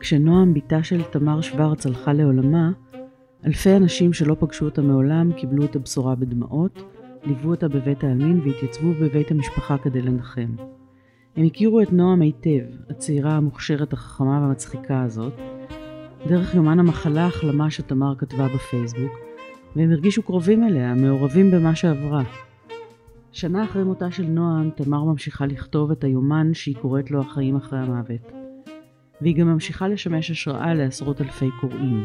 כשנועם, בתה של תמר שוורץ, הלכה לעולמה, אלפי אנשים שלא פגשו אותה מעולם קיבלו את הבשורה בדמעות, ליוו אותה בבית העלמין והתייצבו בבית המשפחה כדי לנחם. הם הכירו את נועם היטב, הצעירה המוכשרת, החכמה והמצחיקה הזאת, דרך יומן המחלה החלמה שתמר כתבה בפייסבוק, והם הרגישו קרובים אליה, מעורבים במה שעברה. שנה אחרי מותה של נועם, תמר ממשיכה לכתוב את היומן שהיא קוראת לו החיים אחרי המוות. והיא גם ממשיכה לשמש השראה לעשרות אלפי קוראים.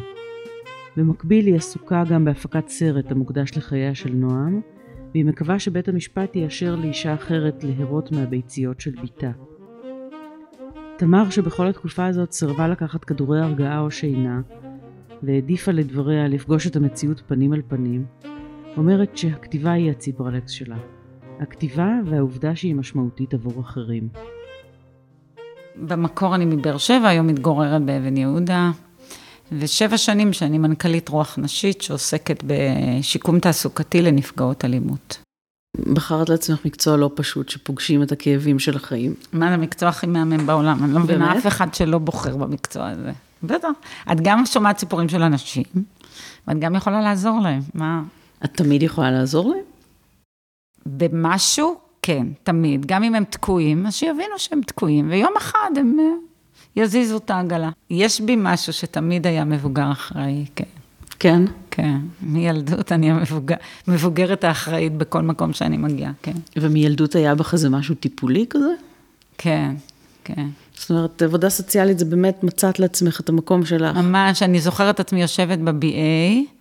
במקביל היא עסוקה גם בהפקת סרט המוקדש לחייה של נועם, והיא מקווה שבית המשפט יאשר לאישה אחרת להרות מהביציות של בתה. תמר, שבכל התקופה הזאת סירבה לקחת כדורי הרגעה או שינה, והעדיפה לדבריה לפגוש את המציאות פנים אל פנים, אומרת שהכתיבה היא הציברלקס שלה. הכתיבה והעובדה שהיא משמעותית עבור אחרים. במקור אני מבאר שבע, היום מתגוררת באבן יהודה, ושבע שנים שאני מנכ"לית רוח נשית שעוסקת בשיקום תעסוקתי לנפגעות אלימות. בחרת לעצמך מקצוע לא פשוט, שפוגשים את הכאבים של החיים. מה, זה המקצוע הכי מהמם בעולם, אני לא מבינה אף אחד שלא בוחר במקצוע הזה. בטח. את גם שומעת סיפורים של אנשים, ואת גם יכולה לעזור להם, מה... את תמיד יכולה לעזור להם? במשהו, כן, תמיד. גם אם הם תקועים, אז שיבינו שהם תקועים, ויום אחד הם אה, יזיזו את העגלה. יש בי משהו שתמיד היה מבוגר אחראי, כן. כן? כן, מילדות אני המבוגר, המבוגרת האחראית בכל מקום שאני מגיעה, כן. ומילדות היה בך איזה משהו טיפולי כזה? כן, כן. זאת אומרת, עבודה סוציאלית זה באמת מצאת לעצמך את המקום שלך. ממש, אני זוכרת את עצמי יושבת ב-BA,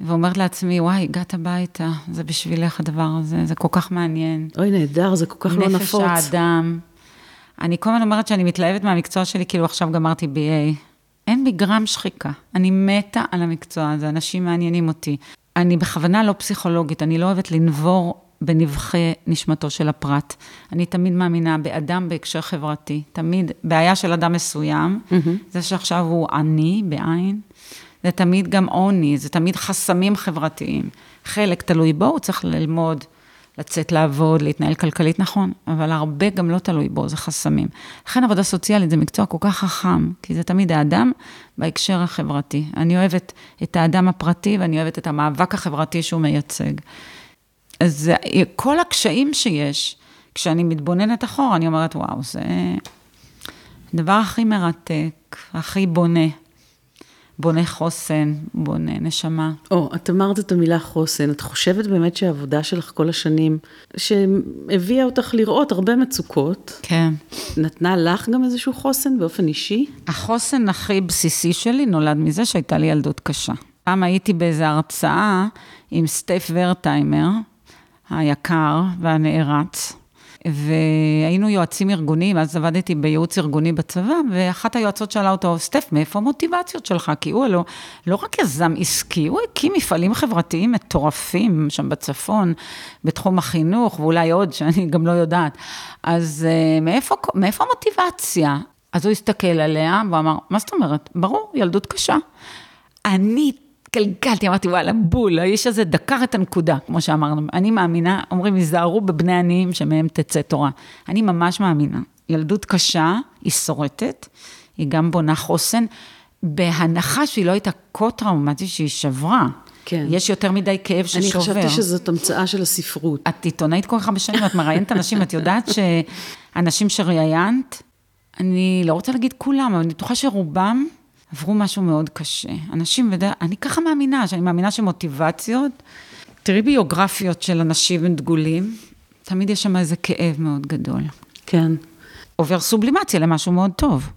ואומרת לעצמי, וואי, הגעת הביתה, זה בשבילך הדבר הזה, זה כל כך מעניין. אוי, נהדר, זה כל כך לא נפוץ. נפש האדם. אני כל הזמן אומרת שאני מתלהבת מהמקצוע שלי, כאילו עכשיו גמרתי BA. אין בי גרם שחיקה. אני מתה על המקצוע הזה, אנשים מעניינים אותי. אני בכוונה לא פסיכולוגית, אני לא אוהבת לנבור בנבחי נשמתו של הפרט. אני תמיד מאמינה באדם בהקשר חברתי. תמיד, בעיה של אדם מסוים, mm-hmm. זה שעכשיו הוא עני, בעין, זה תמיד גם עוני, זה תמיד חסמים חברתיים. חלק תלוי בו, הוא צריך ללמוד, לצאת לעבוד, להתנהל כלכלית נכון, אבל הרבה גם לא תלוי בו, זה חסמים. לכן עבודה סוציאלית זה מקצוע כל כך חכם, כי זה תמיד האדם בהקשר החברתי. אני אוהבת את האדם הפרטי ואני אוהבת את המאבק החברתי שהוא מייצג. אז כל הקשיים שיש, כשאני מתבוננת אחורה, אני אומרת, וואו, זה הדבר הכי מרתק, הכי בונה. בונה חוסן, בונה נשמה. או, את אמרת את המילה חוסן, את חושבת באמת שהעבודה שלך כל השנים, שהביאה אותך לראות הרבה מצוקות, כן. נתנה לך גם איזשהו חוסן באופן אישי? החוסן הכי בסיסי שלי נולד מזה שהייתה לי ילדות קשה. פעם הייתי באיזו הרצאה עם סטייף ורטיימר, היקר והנערץ. והיינו יועצים ארגוניים, אז עבדתי בייעוץ ארגוני בצבא, ואחת היועצות שאלה אותו, סטף, מאיפה המוטיבציות שלך? כי הוא לא, לא רק יזם עסקי, הוא הקים מפעלים חברתיים מטורפים שם בצפון, בתחום החינוך, ואולי עוד, שאני גם לא יודעת. אז uh, מאיפה, מאיפה המוטיבציה? אז הוא הסתכל עליה ואמר, מה זאת אומרת? ברור, ילדות קשה. אני התגלגלתי, אמרתי, וואלה, בול, האיש הזה דקר את הנקודה, כמו שאמרנו. אני מאמינה, אומרים, היזהרו בבני עניים שמהם תצא תורה. אני ממש מאמינה. ילדות קשה, היא שורטת, היא גם בונה חוסן, בהנחה שהיא לא הייתה כה טראומטית שהיא שברה. כן. יש יותר מדי כאב ששובר. אני חשבתי שזאת המצאה של הספרות. את עיתונאית כל כך הרבה שנים, את מראיינת אנשים, את יודעת שאנשים שראיינת, אני לא רוצה להגיד כולם, אבל אני בטוחה שרובם עברו משהו מאוד קשה. אנשים, ודע, אני ככה מאמינה, שאני מאמינה שמוטיבציות, תראי ביוגרפיות של אנשים דגולים, תמיד יש שם איזה כאב מאוד גדול. כן. עובר סובלימציה למשהו מאוד טוב.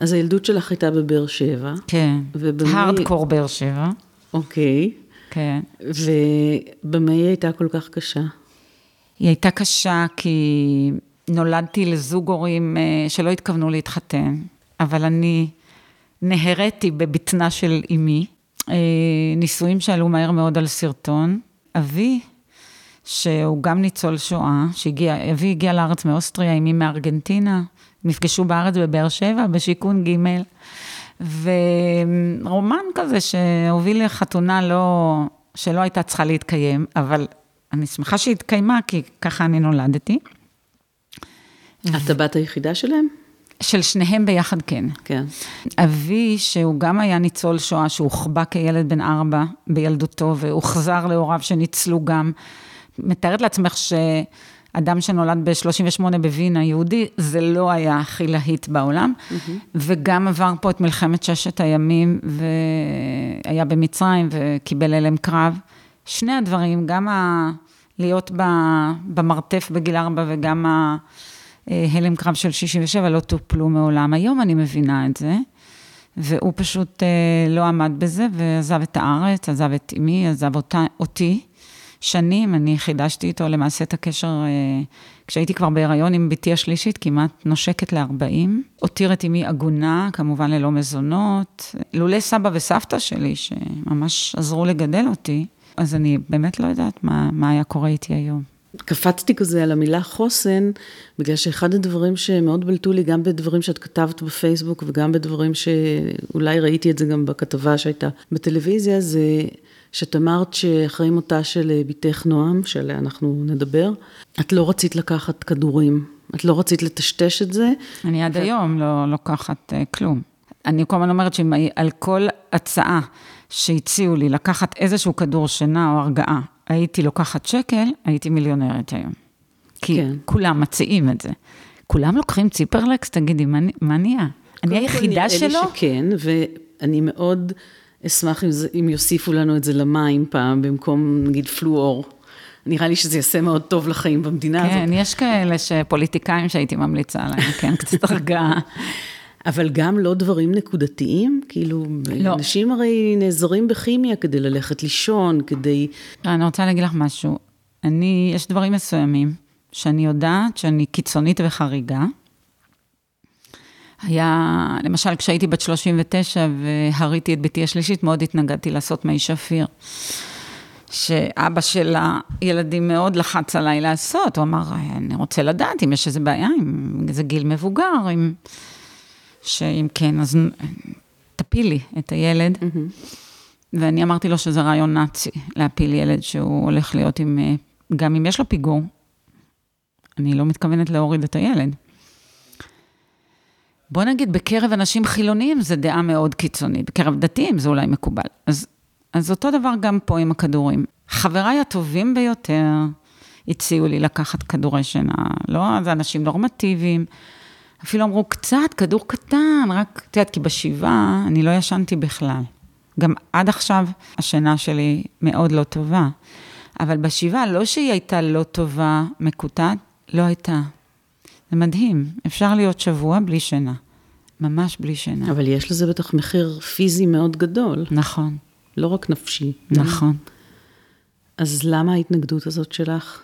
אז הילדות שלך הייתה בבאר שבע. כן. ובמי... הארדקור באר שבע. אוקיי. כן. ובמה היא הייתה כל כך קשה? היא הייתה קשה כי נולדתי לזוג הורים אה, שלא התכוונו להתחתן, אבל אני נהריתי בבטנה של אמי, אה, נישואים שעלו מהר מאוד על סרטון. אבי, שהוא גם ניצול שואה, שהגיע, אבי הגיע לארץ מאוסטריה, אמי מארגנטינה, נפגשו בארץ בבאר שבע, בשיכון ג', ורומן כזה שהוביל לחתונה לא, שלא הייתה צריכה להתקיים, אבל אני שמחה שהיא התקיימה, כי ככה אני נולדתי. את הבת היחידה שלהם? של שניהם ביחד, כן. כן. אבי, שהוא גם היה ניצול שואה, שהוחבא כילד בן ארבע בילדותו, והוחזר להוריו שניצלו גם. מתארת לעצמך שאדם שנולד ב-38 בווינה, יהודי, זה לא היה הכי להיט בעולם, mm-hmm. וגם עבר פה את מלחמת ששת הימים, והיה במצרים וקיבל הלם קרב. שני הדברים, גם ה... להיות במרתף בגיל ארבע וגם ה... הלם קרב של 67 לא טופלו מעולם. היום אני מבינה את זה, והוא פשוט אה, לא עמד בזה ועזב את הארץ, עזב את אמי, עזב אותה, אותי. שנים, אני חידשתי איתו למעשה את הקשר אה, כשהייתי כבר בהיריון עם בתי השלישית, כמעט נושקת ל-40. הותיר את אמי עגונה, כמובן ללא מזונות. לולא סבא וסבתא שלי, שממש עזרו לגדל אותי, אז אני באמת לא יודעת מה, מה היה קורה איתי היום. קפצתי כזה על המילה חוסן, בגלל שאחד הדברים שמאוד בלטו לי, גם בדברים שאת כתבת בפייסבוק וגם בדברים שאולי ראיתי את זה גם בכתבה שהייתה בטלוויזיה, זה שאת אמרת שאחרי מותה של בתך נועם, שעליה אנחנו נדבר, את לא רצית לקחת כדורים, את לא רצית לטשטש את זה. אני עד ו... היום לא לוקחת uh, כלום. אני כל הזמן אומרת שעל כל הצעה שהציעו לי לקחת איזשהו כדור שינה או הרגעה, הייתי לוקחת שקל, הייתי מיליונרת היום. כי כן. כולם מציעים את זה. כולם לוקחים ציפרלקס, תגידי, מה נהיה? אני היחידה שלו? נראה לי שכן, ואני מאוד אשמח אם, זה, אם יוסיפו לנו את זה למים פעם, במקום נגיד פלואור. נראה לי שזה יעשה מאוד טוב לחיים במדינה כן, הזאת. כן, יש כאלה שפוליטיקאים שהייתי ממליצה עליהם, כן, קצת הרגעה. אבל גם לא דברים נקודתיים? כאילו, לא. אנשים הרי נעזרים בכימיה כדי ללכת לישון, כדי... אני רוצה להגיד לך משהו. אני, יש דברים מסוימים שאני יודעת שאני קיצונית וחריגה. היה, למשל, כשהייתי בת 39 והריתי את ביתי השלישית, מאוד התנגדתי לעשות מי שפיר. שאבא של הילדים מאוד לחץ עליי לעשות, הוא אמר, אני רוצה לדעת אם יש איזה בעיה, אם זה גיל מבוגר, אם... שאם כן, אז תפילי את הילד. Mm-hmm. ואני אמרתי לו שזה רעיון נאצי, להפיל ילד שהוא הולך להיות עם, אה, גם אם יש לו פיגור, אני לא מתכוונת להוריד את הילד. בוא נגיד, בקרב אנשים חילוניים זה דעה מאוד קיצונית, בקרב דתיים זה אולי מקובל. אז, אז אותו דבר גם פה עם הכדורים. חבריי הטובים ביותר הציעו לי לקחת כדורי שינה, לא? זה אנשים נורמטיביים. אפילו אמרו, קצת, כדור קטן, רק, את יודעת, כי בשבעה אני לא ישנתי בכלל. גם עד עכשיו השינה שלי מאוד לא טובה. אבל בשבעה, לא שהיא הייתה לא טובה, מקוטעת, לא הייתה. זה מדהים, אפשר להיות שבוע בלי שינה. ממש בלי שינה. אבל יש לזה בטח מחיר פיזי מאוד גדול. נכון. לא רק נפשי. נכון. אז למה ההתנגדות הזאת שלך?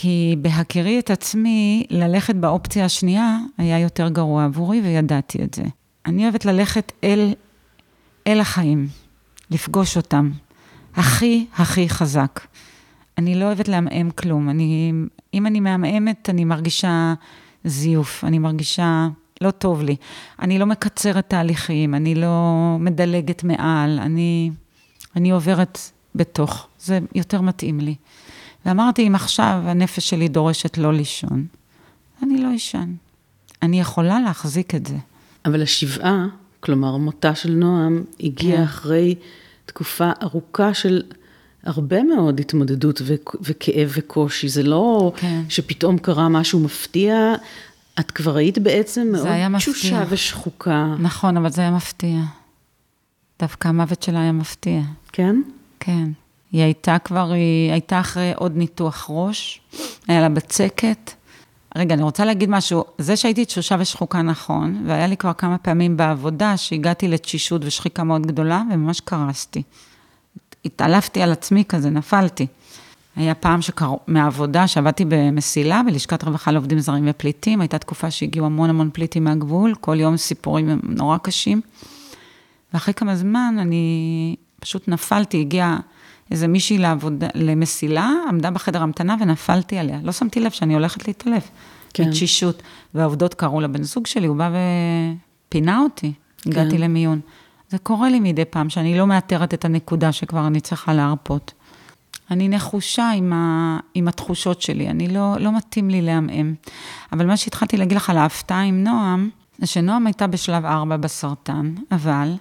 כי בהכירי את עצמי, ללכת באופציה השנייה היה יותר גרוע עבורי, וידעתי את זה. אני אוהבת ללכת אל, אל החיים, לפגוש אותם, הכי הכי חזק. אני לא אוהבת לעמעם כלום. אני, אם אני מעמעמת, אני מרגישה זיוף, אני מרגישה לא טוב לי. אני לא מקצרת תהליכים, אני לא מדלגת מעל, אני, אני עוברת בתוך. זה יותר מתאים לי. ואמרתי, אם עכשיו הנפש שלי דורשת לא לישון, אני לא אשן. אני יכולה להחזיק את זה. אבל השבעה, כלומר מותה של נועם, הגיעה כן. אחרי תקופה ארוכה של הרבה מאוד התמודדות ו- וכאב וקושי. זה לא כן. שפתאום קרה משהו מפתיע, את כבר היית בעצם מאוד תשושה ושחוקה. נכון, אבל זה היה מפתיע. דווקא המוות שלה היה מפתיע. כן? כן. היא הייתה כבר, היא הייתה אחרי עוד ניתוח ראש, היה לה בצקת. רגע, אני רוצה להגיד משהו, זה שהייתי תשושה ושחוקה נכון, והיה לי כבר כמה פעמים בעבודה שהגעתי לתשישות ושחיקה מאוד גדולה, וממש קרסתי. התעלפתי על עצמי כזה, נפלתי. היה פעם שקר... מהעבודה שעבדתי במסילה, בלשכת רווחה לעובדים זרים ופליטים, הייתה תקופה שהגיעו המון המון פליטים מהגבול, כל יום סיפורים נורא קשים. ואחרי כמה זמן אני פשוט נפלתי, הגיעה איזה מישהי לעבודה, למסילה, עמדה בחדר המתנה ונפלתי עליה. לא שמתי לב שאני הולכת להתעלף. כן. מתשישות. והעובדות קראו לבן זוג שלי, הוא בא ופינה אותי. כן. הגעתי למיון. זה קורה לי מדי פעם, שאני לא מאתרת את הנקודה שכבר אני צריכה להרפות. אני נחושה עם, ה, עם התחושות שלי, אני לא, לא מתאים לי לעמעם. אבל מה שהתחלתי להגיד לך על ההפתעה עם נועם, זה שנועם הייתה בשלב 4 בסרטן, אבל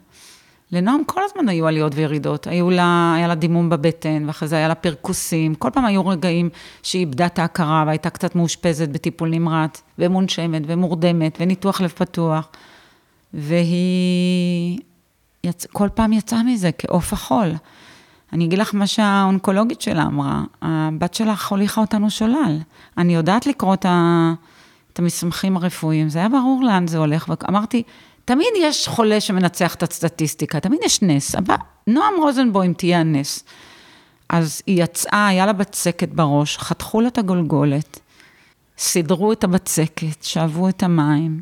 לנועם כל הזמן היו עליות וירידות. היו לה, היה לה דימום בבטן, ואחרי זה היה לה פרקוסים. כל פעם היו רגעים שהיא איבדה את ההכרה והייתה קצת מאושפזת בטיפול נמרץ, ומונשמת, ומורדמת, וניתוח לב פתוח. והיא יצ... כל פעם יצאה מזה כעוף החול. אני אגיד לך מה שהאונקולוגית שלה אמרה, הבת שלך הוליכה אותנו שולל. אני יודעת לקרוא את, ה... את המסמכים הרפואיים, זה היה ברור לאן זה הולך, ואמרתי, תמיד יש חולה שמנצח את הסטטיסטיקה, תמיד יש נס, אבל נועם רוזנבוים תהיה הנס. אז היא יצאה, היה לה בצקת בראש, חתכו לה את הגולגולת, סידרו את הבצקת, שאבו את המים,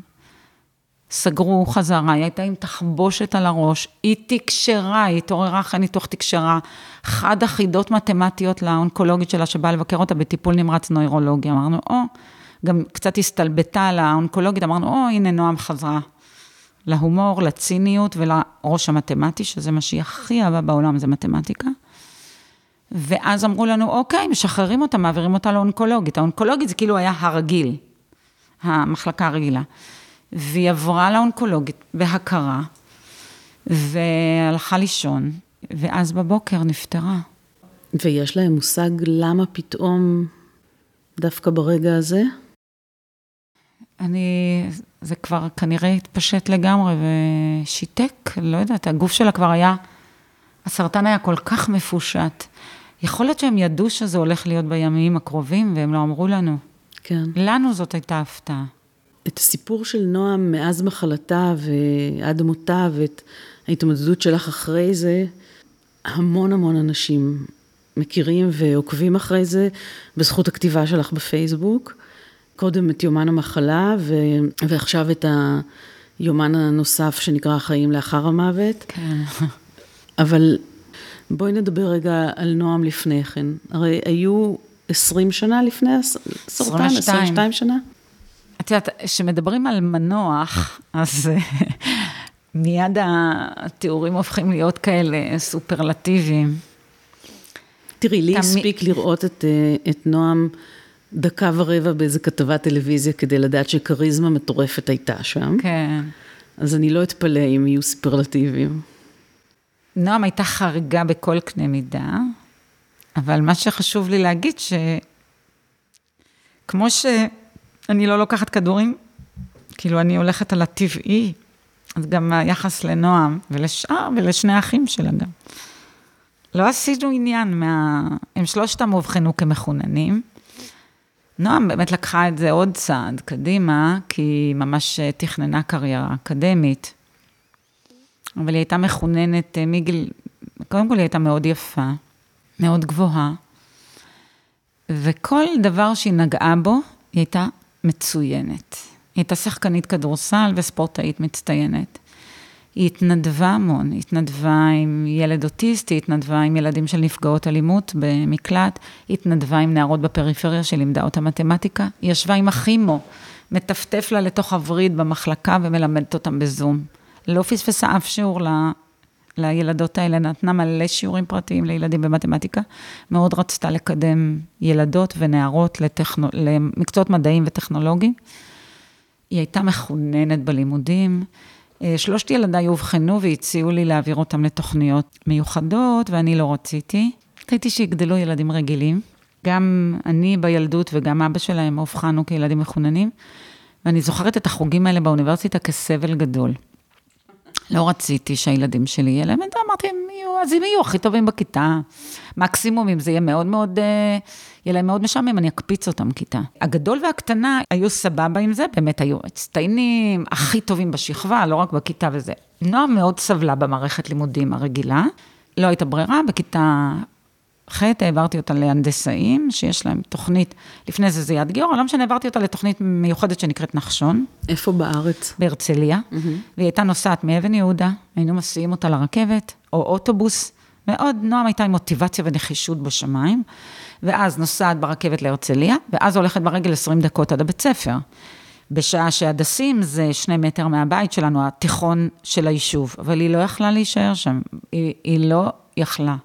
סגרו חזרה, היא הייתה עם תחבושת על הראש, היא תקשרה, היא התעוררה אחרי ניתוח תקשרה, חד החידות מתמטיות לאונקולוגית שלה, שבאה לבקר אותה בטיפול נמרץ נוירולוגי. אמרנו, או, גם קצת הסתלבטה על האונקולוגית, אמרנו, או, הנה נועם חזרה. להומור, לציניות ולראש המתמטי, שזה מה שהיא הכי אהבה בעולם, זה מתמטיקה. ואז אמרו לנו, אוקיי, משחררים אותה, מעבירים אותה לאונקולוגית. האונקולוגית זה כאילו היה הרגיל, המחלקה הרגילה. והיא עברה לאונקולוגית בהכרה, והלכה לישון, ואז בבוקר נפטרה. ויש להם מושג למה פתאום דווקא ברגע הזה? אני, זה כבר כנראה התפשט לגמרי ושיתק, לא יודעת, הגוף שלה כבר היה, הסרטן היה כל כך מפושט. יכול להיות שהם ידעו שזה הולך להיות בימים הקרובים, והם לא אמרו לנו. כן. לנו זאת הייתה הפתעה. את הסיפור של נועם מאז מחלתה ועד מותה, ואת ההתמודדות שלך אחרי זה, המון המון אנשים מכירים ועוקבים אחרי זה, בזכות הכתיבה שלך בפייסבוק. קודם את יומן המחלה, ו... ועכשיו את היומן הנוסף שנקרא החיים לאחר המוות. כן. אבל בואי נדבר רגע על נועם לפני כן. הרי היו 20 שנה לפני הסרטן, 22, 22 שנה? את יודעת, כשמדברים על מנוח, אז מיד התיאורים הופכים להיות כאלה סופרלטיביים. תראי, לי הספיק לראות את, אה, את נועם דקה ורבע באיזה כתבת טלוויזיה כדי לדעת שכריזמה מטורפת הייתה שם. כן. אז אני לא אתפלא אם יהיו סופרלטיביים. נועם הייתה חריגה בכל קנה מידה, אבל מה שחשוב לי להגיד, שכמו שאני לא לוקחת כדורים, כאילו אני הולכת על הטבעי, אז גם היחס לנועם ולשאר ולשני האחים שלה גם. לא עשינו עניין מה... הם שלושתם אובחנו כמחוננים. נועם באמת לקחה את זה עוד צעד קדימה, כי היא ממש תכננה קריירה אקדמית. אבל היא הייתה מחוננת אה, מגיל, קודם כל היא הייתה מאוד יפה, מאוד גבוהה, וכל דבר שהיא נגעה בו, היא הייתה מצוינת. היא הייתה שחקנית כדורסל וספורטאית מצטיינת. היא התנדבה המון, היא התנדבה עם ילד אוטיסטי, היא התנדבה עם ילדים של נפגעות אלימות במקלט, היא התנדבה עם נערות בפריפריה שלימדה אותה מתמטיקה, היא ישבה עם הכימו, מטפטף לה לתוך הווריד במחלקה ומלמדת אותם בזום. לא פספסה אף שיעור ל... לילדות האלה, נתנה מלא שיעורים פרטיים לילדים במתמטיקה. מאוד רצתה לקדם ילדות ונערות לטכנו... למקצועות מדעיים וטכנולוגיים. היא הייתה מחוננת בלימודים. אה, שלושת ילדיי אובחנו והציעו לי להעביר אותם לתוכניות מיוחדות, ואני לא רציתי. רציתי שיגדלו ילדים רגילים. גם אני בילדות וגם אבא שלהם אובחנו כילדים מחוננים, ואני זוכרת את החוגים האלה באוניברסיטה כסבל גדול. לא רציתי שהילדים שלי יהיה להם את זה, אמרתי, הם יהיו, אז הם יהיו הכי טובים בכיתה. מקסימום, אם זה יהיה מאוד מאוד, אה, יהיה להם מאוד משעמם, אני אקפיץ אותם כיתה. הגדול והקטנה היו סבבה עם זה, באמת היו מצטיינים, הכי טובים בשכבה, לא רק בכיתה וזה. נועה מאוד סבלה במערכת לימודים הרגילה. לא הייתה ברירה, בכיתה ח' העברתי אותה להנדסאים, שיש להם תוכנית, לפני זה זה יד גיורא, לא משנה, העברתי אותה לתוכנית מיוחדת שנקראת נחשון. איפה בארץ? בהרצליה, mm-hmm. והיא הייתה נוסעת מאבן יהודה, היינו מסיעים אותה לרכבת, או אוטובוס, מאוד, נועם הייתה עם מוטיבציה ונחישות בשמיים, ואז נוסעת ברכבת להרצליה, ואז הולכת ברגל 20 דקות עד הבית ספר. בשעה שהדסים זה שני מטר מהבית שלנו, התיכון של היישוב, אבל היא לא יכלה להישאר שם, היא, היא לא יכלה.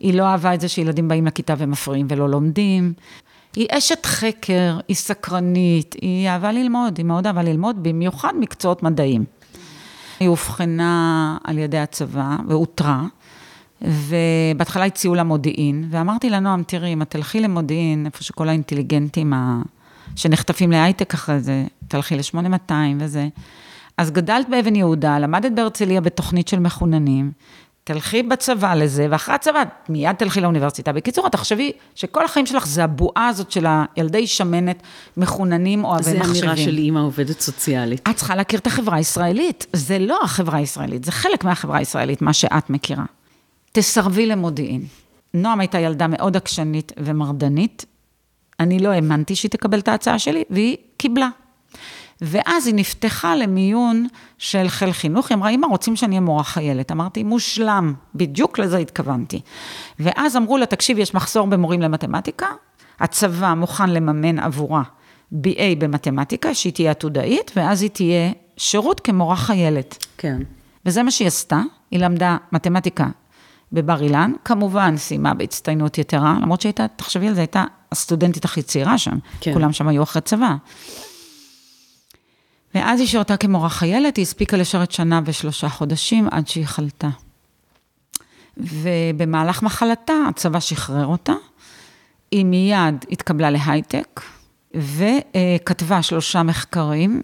היא לא אהבה את זה שילדים באים לכיתה ומפריעים ולא לומדים. היא אשת חקר, היא סקרנית, היא אהבה ללמוד, היא מאוד אהבה ללמוד, במיוחד מקצועות מדעיים. היא אובחנה על ידי הצבא ואותרה, ובהתחלה הציעו לה מודיעין, ואמרתי לה, נועם, תראי, אם את תלכי למודיעין, איפה שכל האינטליגנטים ה... שנחטפים להייטק אחרי זה, תלכי ל-8200 וזה. אז גדלת באבן יהודה, למדת בהרצליה בתוכנית של מחוננים, תלכי בצבא לזה, ואחרי הצבא מיד תלכי לאוניברסיטה. בקיצור, תחשבי שכל החיים שלך זה הבועה הזאת של הילדי שמנת, מחוננים, אוהבי מחשבים. זה אמירה של אימא עובדת סוציאלית. את צריכה להכיר את החברה הישראלית. זה לא החברה הישראלית, זה חלק מהחברה הישראלית, מה שאת מכירה. תסרבי למודיעין. נועם הייתה ילדה מאוד עקשנית ומרדנית. אני לא האמנתי שהיא תקבל את ההצעה שלי, והיא קיבלה. ואז היא נפתחה למיון של חיל חינוך, היא אמרה, אמא, רוצים שאני אהיה מורה חיילת. אמרתי, מושלם, בדיוק לזה התכוונתי. ואז אמרו לה, תקשיב, יש מחסור במורים למתמטיקה, הצבא מוכן לממן עבורה BA במתמטיקה, שהיא תהיה עתודאית, ואז היא תהיה שירות כמורה חיילת. כן. וזה מה שהיא עשתה, היא למדה מתמטיקה בבר אילן, כמובן סיימה בהצטיינות יתרה, למרות שהייתה, תחשבי על זה, הייתה הסטודנטית הכי צעירה שם, כן. כולם שם היו אחרי צבא. ואז היא שירתה כמורה חיילת, היא הספיקה לשרת שנה ושלושה חודשים עד שהיא חלתה. ובמהלך מחלתה הצבא שחרר אותה, היא מיד התקבלה להייטק, וכתבה שלושה מחקרים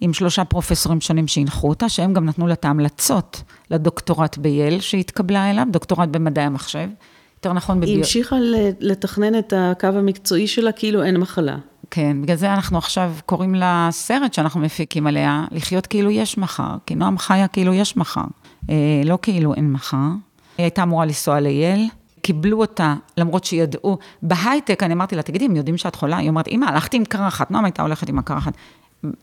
עם שלושה פרופסורים שונים שהנחו אותה, שהם גם נתנו לה את ההמלצות לדוקטורט בייל שהתקבלה אליו, דוקטורט במדעי המחשב. יותר נכון בביו... היא המשיכה לתכנן את הקו המקצועי שלה כאילו אין מחלה. כן, בגלל זה אנחנו עכשיו קוראים לסרט שאנחנו מפיקים עליה, לחיות כאילו יש מחר, כי נועם חיה כאילו יש מחר, אה, לא כאילו אין מחר. היא הייתה אמורה לנסוע לייל, קיבלו אותה, למרות שידעו, בהייטק, אני אמרתי לה, תגידי, הם יודעים שאת חולה? היא אומרת, אמא, הלכתי עם קרחת, נועם הייתה הולכת עם הקרחת.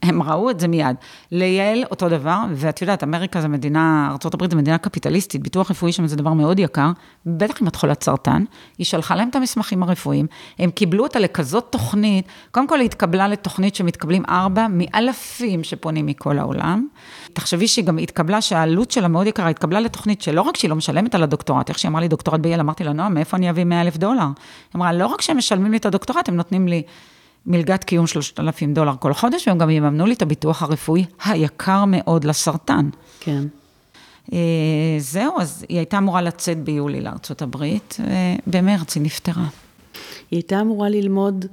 הם ראו את זה מיד. ליעל אותו דבר, ואת יודעת, אמריקה זה מדינה, ארה"ב זה מדינה קפיטליסטית, ביטוח רפואי שם זה דבר מאוד יקר, בטח אם את חולת סרטן, היא שלחה להם את המסמכים הרפואיים, הם קיבלו אותה לכזאת תוכנית, קודם כל היא התקבלה לתוכנית שמתקבלים ארבע מאלפים שפונים מכל העולם. תחשבי שהיא גם התקבלה, שהעלות שלה מאוד יקרה, התקבלה לתוכנית שלא רק שהיא לא משלמת על הדוקטורט, איך שהיא אמרה לי דוקטורט בייל, אמרתי לה, נועה, מאיפה אני אביא 100 אלף דולר? היא אמרה, לא רק שהם משלמים לי את הדוקטורט, הם נותנים לי מלגת קיום 3,000 דולר כל חודש, והם גם יממנו לי את הביטוח הרפואי היקר מאוד לסרטן. כן. אה, זהו, אז היא הייתה אמורה לצאת ביולי לארצות הברית, ובמרץ היא נפטרה. היא הייתה אמורה ללמוד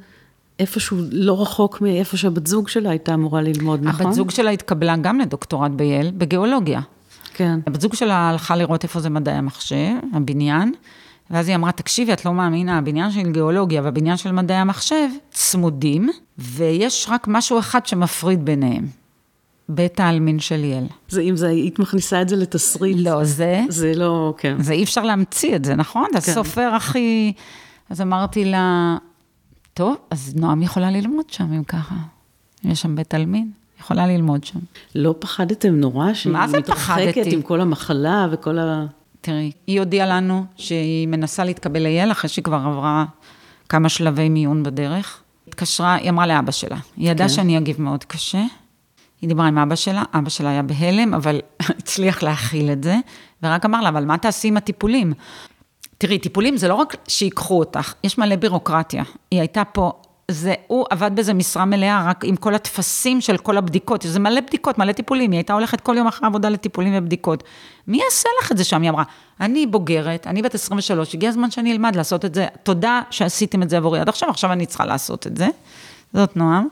איפשהו לא רחוק מאיפה שהבת זוג שלה הייתה אמורה ללמוד, נכון? הבת זוג שלה התקבלה גם לדוקטורט בייל, בגיאולוגיה. כן. הבת זוג שלה הלכה לראות איפה זה מדעי המחשב, הבניין, ואז היא אמרה, תקשיבי, את לא מאמינה, הבניין של גיאולוגיה והבניין של מדעי המחשב צמודים, ויש רק משהו אחד שמפריד ביניהם. בית העלמין של ליאל. זה אם זה, היית מכניסה את זה לתסריט. לא, זה... זה לא, כן. זה אי אפשר להמציא את זה, נכון? כן. הסופר הכי... אז אמרתי לה, טוב, אז נועם יכולה ללמוד שם, אם ככה. יש שם בית עלמין, יכולה ללמוד שם. לא פחדתם נורא? מה זה פחדתי? מתרחקת עם כל המחלה וכל ה... תראי, היא הודיעה לנו שהיא מנסה להתקבל ליל אחרי שהיא כבר עברה כמה שלבי מיון בדרך. התקשרה, היא אמרה לאבא שלה, היא ידעה כן. שאני אגיב מאוד קשה. היא דיברה עם אבא שלה, אבא שלה היה בהלם, אבל הצליח להכיל את זה, ורק אמר לה, אבל מה תעשי עם הטיפולים? תראי, טיפולים זה לא רק שיקחו אותך, יש מלא בירוקרטיה. היא הייתה פה זה, הוא עבד בזה משרה מלאה, רק עם כל הטפסים של כל הבדיקות, זה מלא בדיקות, מלא טיפולים, היא הייתה הולכת כל יום אחרי עבודה לטיפולים ובדיקות. מי יעשה לך את זה שם? היא אמרה, אני בוגרת, אני בת 23, הגיע הזמן שאני אלמד לעשות את זה, תודה שעשיתם את זה עבורי עד עכשיו, עכשיו אני צריכה לעשות את זה. זאת נועם.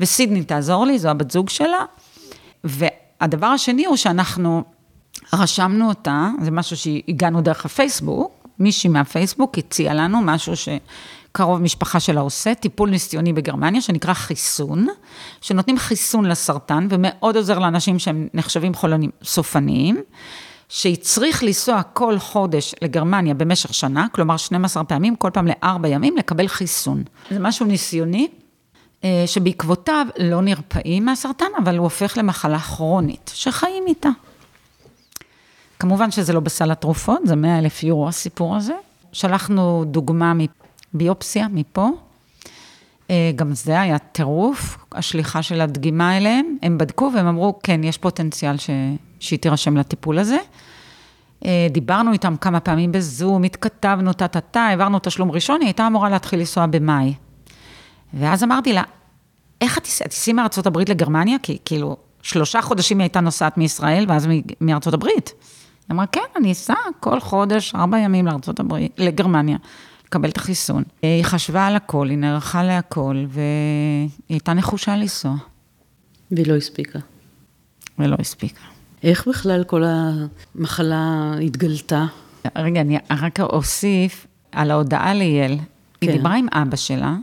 וסידני תעזור לי, זו הבת זוג שלה. והדבר השני הוא שאנחנו רשמנו אותה, זה משהו שהגענו דרך הפייסבוק, מישהי מהפייסבוק הציעה לנו משהו ש... קרוב משפחה שלה עושה, טיפול ניסיוני בגרמניה, שנקרא חיסון, שנותנים חיסון לסרטן, ומאוד עוזר לאנשים שהם נחשבים חולנים סופניים, שהצריך לנסוע כל חודש לגרמניה במשך שנה, כלומר 12 פעמים, כל פעם לארבע ימים, לקבל חיסון. זה משהו ניסיוני, אה, שבעקבותיו לא נרפאים מהסרטן, אבל הוא הופך למחלה כרונית, שחיים איתה. כמובן שזה לא בסל התרופות, זה 100 אלף יורו הסיפור הזה. שלחנו דוגמה ביופסיה מפה, אה, גם זה היה טירוף, השליחה של הדגימה אליהם. הם בדקו והם אמרו, כן, יש פוטנציאל ש... שהיא תירשם לטיפול הזה. אה, דיברנו איתם כמה פעמים בזום, התכתבנו, טה-טה-טה, העברנו תשלום ראשון, היא הייתה אמורה להתחיל לנסוע במאי. ואז אמרתי לה, איך את תיסעי מארצות הברית לגרמניה? כי כאילו, שלושה חודשים היא הייתה נוסעת מישראל, ואז מארצות הברית. היא אמרה, כן, אני אסע כל חודש, ארבע ימים לארצות הברית, לגרמניה, לקבל את החיסון. היא חשבה על הכל, היא נערכה להכל, והיא הייתה נחושה לנסוע. והיא לא הספיקה. ולא הספיקה. איך בכלל כל המחלה התגלתה? רגע, אני רק אוסיף על ההודעה ליאל. כן. היא דיברה עם אבא שלה,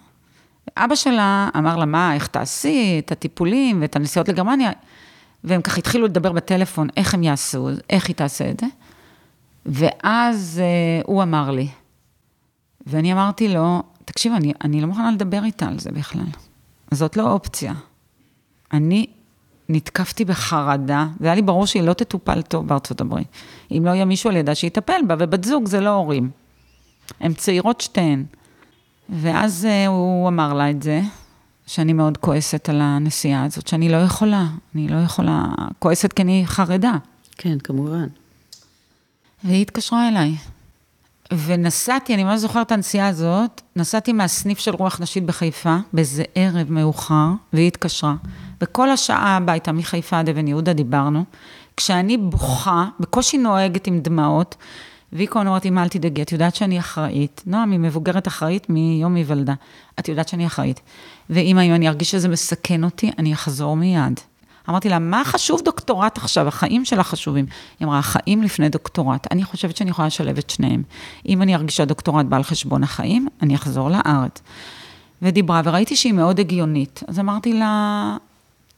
אבא שלה אמר לה, מה, איך תעשי את הטיפולים ואת הנסיעות לגרמניה? והם ככה התחילו לדבר בטלפון, איך הם יעשו, איך היא תעשה את זה. ואז אה, הוא אמר לי, ואני אמרתי לו, תקשיב, אני, אני לא מוכנה לדבר איתה על זה בכלל. זאת לא אופציה. אני נתקפתי בחרדה, והיה לי ברור שהיא לא תטופל טוב בארצות הברית. אם לא יהיה מישהו על ידה שיטפל בה, ובת זוג זה לא הורים. הן צעירות שתיהן. ואז אה, הוא אמר לה את זה, שאני מאוד כועסת על הנסיעה הזאת, שאני לא יכולה, אני לא יכולה, כועסת כי אני חרדה. כן, כמובן. והיא התקשרה אליי. ונסעתי, אני ממש זוכרת את הנסיעה הזאת, נסעתי מהסניף של רוח נשית בחיפה, באיזה ערב מאוחר, והיא התקשרה. וכל השעה הביתה, מחיפה עד אבן יהודה, דיברנו. כשאני בוכה, בקושי נוהגת עם דמעות, והיא הזמן אומרת, אמא, אל תדאגי, את יודעת שאני אחראית. נועם, היא מבוגרת אחראית מיום היוולדה. את יודעת שאני אחראית. ואמא, אם אני ארגיש שזה מסכן אותי, אני אחזור מיד. אמרתי לה, מה חשוב דוקטורט עכשיו? החיים שלה חשובים. היא אמרה, החיים לפני דוקטורט. אני חושבת שאני יכולה לשלב את שניהם. אם אני ארגיש שהדוקטורט בא על חשבון החיים, אני אחזור לארץ. ודיברה, וראיתי שהיא מאוד הגיונית. אז אמרתי לה,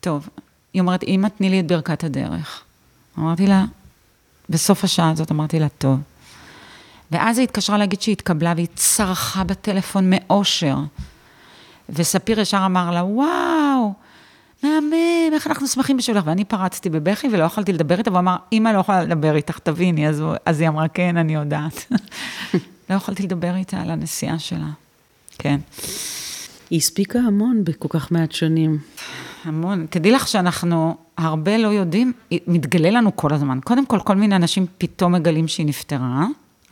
טוב, היא אומרת, אמא, תני לי את ברכת הדרך. אמרתי לה, בסוף השעה הזאת אמרתי לה, טוב. ואז היא התקשרה להגיד שהיא התקבלה, והיא צרחה בטלפון מאושר. וספיר ישר אמר לה, וואו, מהמם, איך אנחנו שמחים בשבילך. ואני פרצתי בבכי ולא יכולתי לדבר איתה, והוא אמר, אמא לא יכולה לדבר איתך, תביני. אז, אז היא אמרה, כן, אני יודעת. לא יכולתי לדבר איתה על הנסיעה שלה. כן. היא הספיקה המון בכל כך מעט שנים. המון. תדעי לך שאנחנו הרבה לא יודעים, מתגלה לנו כל הזמן. קודם כל, כל מיני אנשים פתאום מגלים שהיא נפטרה.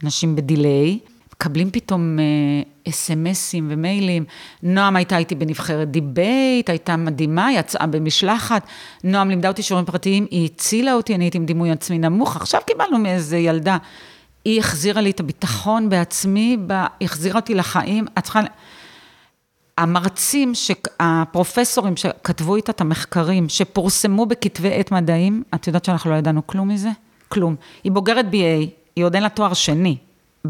אנשים ב delay, מקבלים פתאום אס.אם.אסים ומיילים. נועם הייתה איתי בנבחרת debate, הייתה מדהימה, יצאה במשלחת. נועם לימדה אותי שיעורים פרטיים, היא הצילה אותי, אני הייתי עם דימוי עצמי נמוך. עכשיו קיבלנו מאיזה ילדה. היא החזירה לי את הביטחון בעצמי, היא החזירה אותי לחיים. את צריכה... המרצים, הפרופסורים שכתבו איתה את המחקרים, שפורסמו בכתבי עת מדעים, את יודעת שאנחנו לא ידענו כלום מזה? כלום. היא בוגרת BA, היא עוד אין לה תואר שני,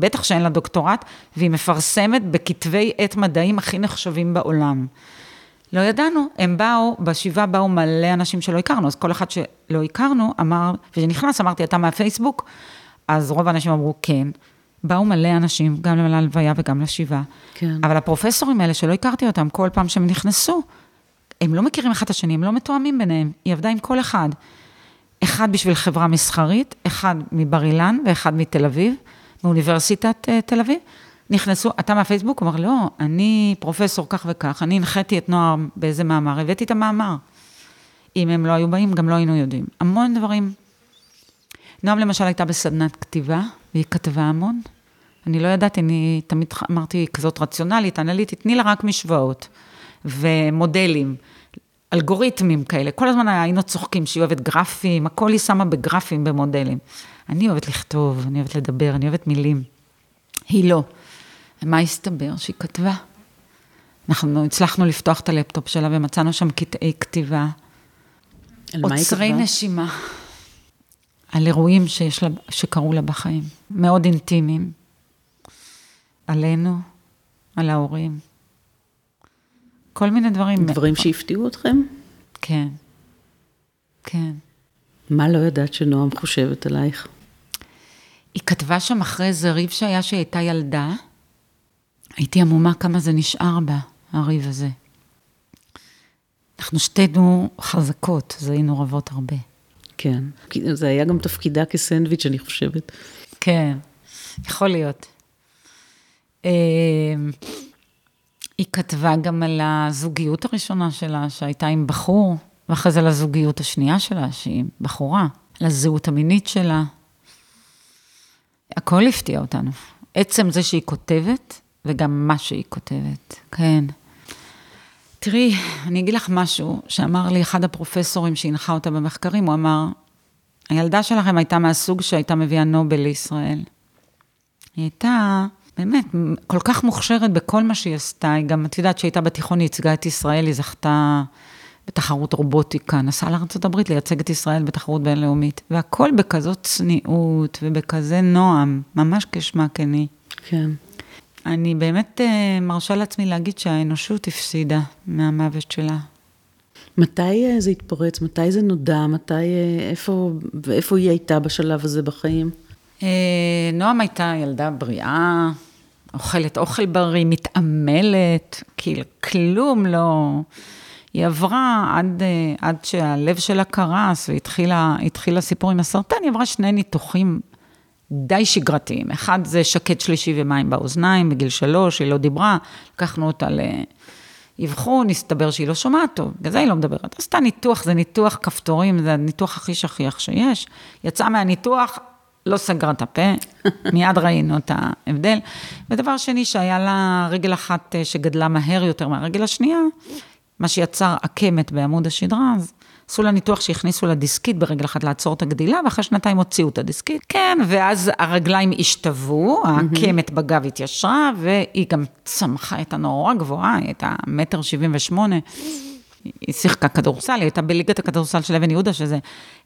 בטח שאין לה דוקטורט, והיא מפרסמת בכתבי עת מדעים הכי נחשבים בעולם. לא ידענו, הם באו, בשבעה באו מלא אנשים שלא הכרנו, אז כל אחד שלא הכרנו אמר, וכשנכנס אמרתי, אתה מהפייסבוק? אז רוב האנשים אמרו, כן. באו מלא אנשים, גם להלוויה וגם לשבעה. כן. אבל הפרופסורים האלה שלא הכרתי אותם, כל פעם שהם נכנסו, הם לא מכירים אחד את השני, הם לא מתואמים ביניהם. היא עבדה עם כל אחד. אחד בשביל חברה מסחרית, אחד מבר אילן ואחד מתל אביב, מאוניברסיטת uh, תל אביב. נכנסו, אתה מהפייסבוק? הוא אמר, לא, אני פרופסור כך וכך, אני הנחיתי את נועם באיזה מאמר, הבאתי את המאמר. אם הם לא היו באים, גם לא היינו יודעים. המון דברים. נועם למשל הייתה בסדנת כתיבה, והיא כתבה המון. אני לא ידעתי, אני תמיד אמרתי, כזאת רציונלית, אנליטית, תני לה רק משוואות ומודלים. אלגוריתמים כאלה. כל הזמן היינו צוחקים שהיא אוהבת גרפים, הכל היא שמה בגרפים, במודלים. אני אוהבת לכתוב, אני אוהבת לדבר, אני אוהבת מילים. היא לא. מה הסתבר? שהיא כתבה. אנחנו הצלחנו לפתוח את הלפטופ שלה ומצאנו שם קטעי כתיבה. על מה היא כתבה? עוצרי נשימה. על אירועים שיש לה, שקרו לה בחיים. מאוד אינטימיים. עלינו, על ההורים. כל מיני דברים. דברים שהפתיעו אתכם? כן, כן. מה לא ידעת שנועם חושבת עלייך? היא כתבה שם אחרי איזה ריב שהיה שהיא הייתה ילדה. הייתי עמומה כמה זה נשאר בה, הריב הזה. אנחנו שתינו חזקות, אז היינו רבות הרבה. כן, זה היה גם תפקידה כסנדוויץ', אני חושבת. כן, יכול להיות. אמ, היא כתבה גם על הזוגיות הראשונה שלה, שהייתה עם בחור, ואחרי זה על הזוגיות השנייה שלה, שהיא בחורה, על הזהות המינית שלה. הכל הפתיע אותנו. עצם זה שהיא כותבת, וגם מה שהיא כותבת, כן. תראי, אני אגיד לך משהו שאמר לי אחד הפרופסורים שהנחה אותה במחקרים, הוא אמר, הילדה שלכם הייתה מהסוג שהייתה מביאה נובל לישראל. היא הייתה באמת כל כך מוכשרת בכל מה שהיא עשתה, היא גם, את יודעת שהייתה בתיכון, היא ייצגה את ישראל, היא זכתה בתחרות רובוטיקה, נסעה לארה"ב לייצג את ישראל בתחרות בינלאומית, והכל בכזאת צניעות ובכזה נועם, ממש כשמה כן היא. כן. אני באמת uh, מרשה לעצמי להגיד שהאנושות הפסידה מהמוות שלה. מתי uh, זה התפרץ? מתי זה נודע? מתי, uh, איפה, איפה היא הייתה בשלב הזה בחיים? Uh, נועם הייתה ילדה בריאה, אוכלת אוכל בריא, מתעמלת, כאילו כלום לא... היא עברה עד, עד שהלב שלה קרס והתחיל הסיפור עם הסרטן, היא עברה שני ניתוחים די שגרתיים. אחד זה שקט שלישי ומים באוזניים, בגיל שלוש, היא לא דיברה, לקחנו אותה לאבחון, הסתבר שהיא לא שומעת טוב, בגלל זה היא לא מדברת. עשתה ניתוח, זה ניתוח כפתורים, זה הניתוח הכי שכיח שיש. יצאה מהניתוח, לא סגרה את הפה, מיד ראינו את ההבדל. ודבר שני, שהיה לה רגל אחת אה, שגדלה מהר יותר מהרגל השנייה, מה שיצר עקמת בעמוד השדרה, אז עשו לה ניתוח שהכניסו לה דיסקית ברגל אחת לעצור את הגדילה, ואחרי שנתיים הוציאו את הדיסקית. כן, ואז הרגליים השתוו, העקמת בגב התיישרה, והיא גם צמחה, הייתה נורא גבוהה, היא הייתה מטר שבעים ושמונה. היא שיחקה כדורסל, היא הייתה בליגת הכדורסל של אבן יהודה, שזה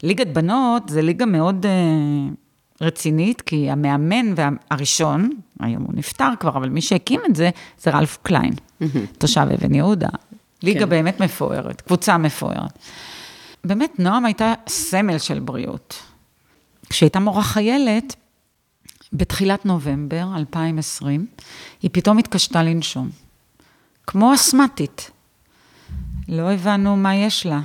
ליגת בנות, זה ליגה מאוד uh, רצינית, כי המאמן הראשון, היום הוא נפטר כבר, אבל מי שהקים את זה, זה רלף קליין, תושב אבן יהודה. ליגה כן. באמת מפוארת, קבוצה מפוארת. באמת, נועם הייתה סמל של בריאות. כשהייתה מורה חיילת, בתחילת נובמבר 2020, היא פתאום התקשתה לנשום. כמו אסמטית. לא הבנו מה יש לה.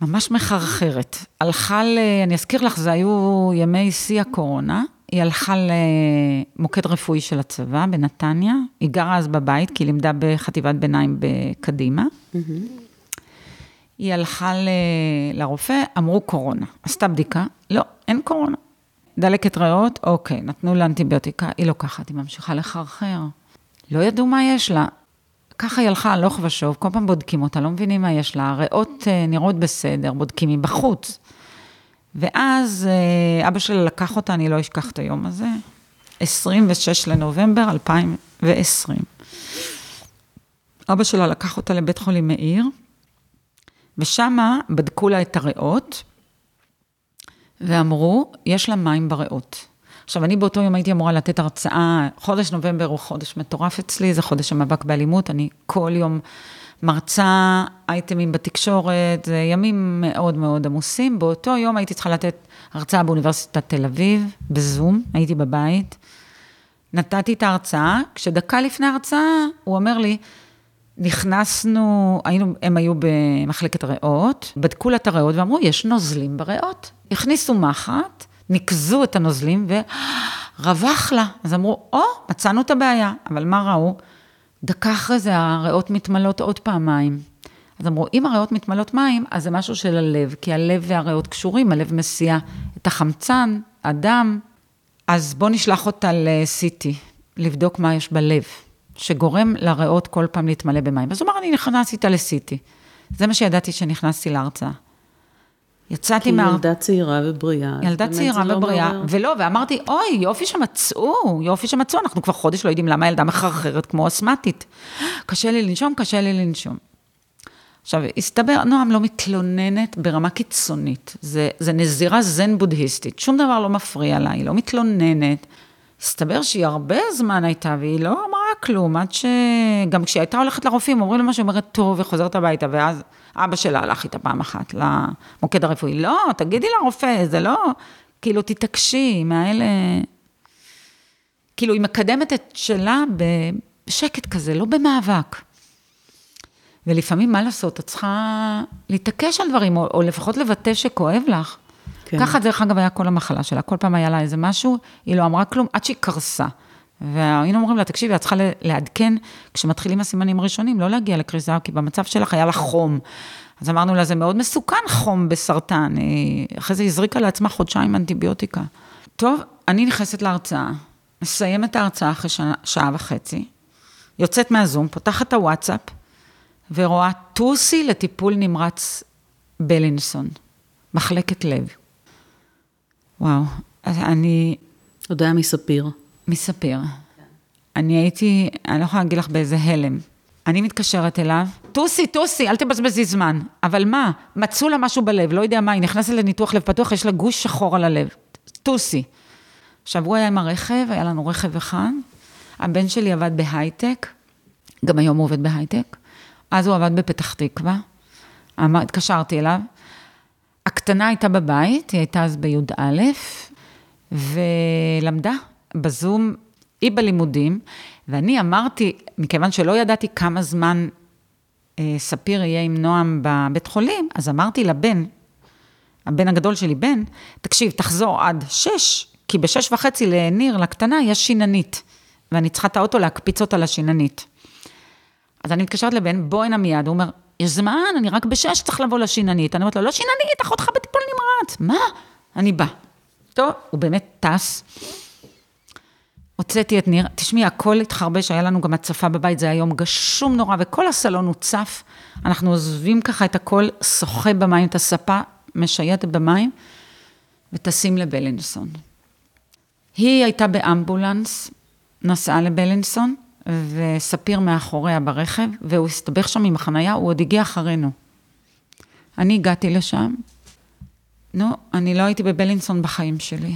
ממש מחרחרת. הלכה ל... אני אזכיר לך, זה היו ימי שיא הקורונה. היא הלכה למוקד רפואי של הצבא בנתניה. היא גרה אז בבית, כי היא לימדה בחטיבת ביניים בקדימה. היא הלכה ל... לרופא, אמרו קורונה. עשתה בדיקה, לא, אין קורונה. דלקת ריאות, אוקיי, נתנו לה אנטיביוטיקה, היא לוקחת, היא ממשיכה לחרחר. לא ידעו מה יש לה. ככה היא הלכה הלוך ושוב, כל פעם בודקים אותה, לא מבינים מה יש לה, הריאות אה, נראות בסדר, בודקים מבחוץ. ואז אה, אבא שלה לקח אותה, אני לא אשכח את היום הזה, 26 לנובמבר 2020. אבא שלה לקח אותה לבית חולים מאיר, ושמה בדקו לה את הריאות, ואמרו, יש לה מים בריאות. עכשיו, אני באותו יום הייתי אמורה לתת הרצאה, חודש נובמבר הוא חודש מטורף אצלי, זה חודש המאבק באלימות, אני כל יום מרצה אייטמים בתקשורת, זה ימים מאוד מאוד עמוסים. באותו יום הייתי צריכה לתת הרצאה באוניברסיטת תל אביב, בזום, הייתי בבית. נתתי את ההרצאה, כשדקה לפני ההרצאה, הוא אומר לי, נכנסנו, היינו, הם היו במחלקת ריאות, בדקו לה את הריאות ואמרו, יש נוזלים בריאות. הכניסו מחט, ניקזו את הנוזלים ורווח לה. אז אמרו, או, מצאנו את הבעיה. אבל מה ראו? דקה אחרי זה הריאות מתמלאות עוד פעמיים. אז אמרו, אם הריאות מתמלאות מים, אז זה משהו של הלב, כי הלב והריאות קשורים, הלב מסיע את החמצן, הדם. אז בואו נשלח אותה ל-CT, לבדוק מה יש בלב. שגורם לריאות כל פעם להתמלא במים. אז הוא אמר, אני נכנס איתה לסיטי. זה מה שידעתי כשנכנסתי להרצאה. יצאתי מה... כי ילדה צעירה ובריאה. ילדה צעירה לא ובריאה, לא ולא, ואמרתי, אוי, יופי שמצאו, יופי שמצאו, אנחנו כבר חודש לא יודעים למה ילדה מחרחרת כמו אסמטית. קשה לי לנשום, קשה לי לנשום. עכשיו, הסתבר, נועם לא מתלוננת ברמה קיצונית. זה, זה נזירה זן בודהיסטית, שום דבר לא מפריע לה, היא לא מתלוננת. הסתבר שהיא הרבה זמן הייתה, והיא לא אמרה כלום, עד ש... גם כשהיא הייתה הולכת לרופאים, אומרים לה משהו, אומרת, טוב, וחוזרת הביתה, ואז אבא שלה הלך איתה פעם אחת למוקד הרפואי. לא, תגידי לרופא, זה לא... כאילו, תתעקשי, מהאלה... כאילו, היא מקדמת את שלה בשקט כזה, לא במאבק. ולפעמים, מה לעשות, את צריכה להתעקש על דברים, או, או לפחות לבטא שכואב לך. כן. ככה, דרך אגב, היה כל המחלה שלה. כל פעם היה לה איזה משהו, היא לא אמרה כלום, עד שהיא קרסה. והיינו אומרים לה, תקשיבי, את צריכה לעדכן, כשמתחילים הסימנים הראשונים, לא להגיע לקריזה, כי במצב שלך היה לה חום. אז אמרנו לה, זה מאוד מסוכן חום בסרטן. אחרי זה הזריקה לעצמה חודשיים אנטיביוטיקה. טוב, אני נכנסת להרצאה, מסיימת את ההרצאה אחרי שעה, שעה וחצי, יוצאת מהזום, פותחת את הוואטסאפ, ורואה טוסי לטיפול נמרץ בלינסון, מחלקת לב. וואו, אז אני... הודעה מספיר. מספיר. אני הייתי, אני לא יכולה להגיד לך באיזה הלם. אני מתקשרת אליו, טוסי, טוסי, אל תבזבזי זמן. אבל מה, מצאו לה משהו בלב, לא יודע מה, היא נכנסת לניתוח לב פתוח, יש לה גוש שחור על הלב. טוסי. עכשיו, הוא היה עם הרכב, היה לנו רכב אחד. הבן שלי עבד בהייטק, גם היום הוא עובד בהייטק. אז הוא עבד בפתח תקווה. התקשרתי אליו. הקטנה הייתה בבית, היא הייתה אז בי"א, ולמדה בזום, היא בלימודים, ואני אמרתי, מכיוון שלא ידעתי כמה זמן אה, ספיר יהיה עם נועם בבית חולים, אז אמרתי לבן, הבן הגדול שלי, בן, תקשיב, תחזור עד שש, כי בשש וחצי לניר, לקטנה, יש שיננית, ואני צריכה את האוטו להקפיץ אותה לשיננית. אז אני מתקשרת לבן, בוא הנה מיד, הוא אומר, יש זמן, אני רק בשש צריך לבוא לשיננית. אני אומרת לו, לא שיננית, אחותך בטיפול נמרץ. מה? אני בא. טוב, הוא באמת טס. הוצאתי את ניר, תשמעי, הכל התחרבש, היה לנו גם הצפה בבית, זה היה יום גשום נורא, וכל הסלון הוצף. אנחנו עוזבים ככה את הכל, שוחה במים את הספה, משייטת במים, וטסים לבלינסון. היא הייתה באמבולנס, נסעה לבלינסון, וספיר מאחוריה ברכב, והוא הסתבך שם עם החנייה, הוא עוד הגיע אחרינו. אני הגעתי לשם, נו, אני לא הייתי בבלינסון בחיים שלי.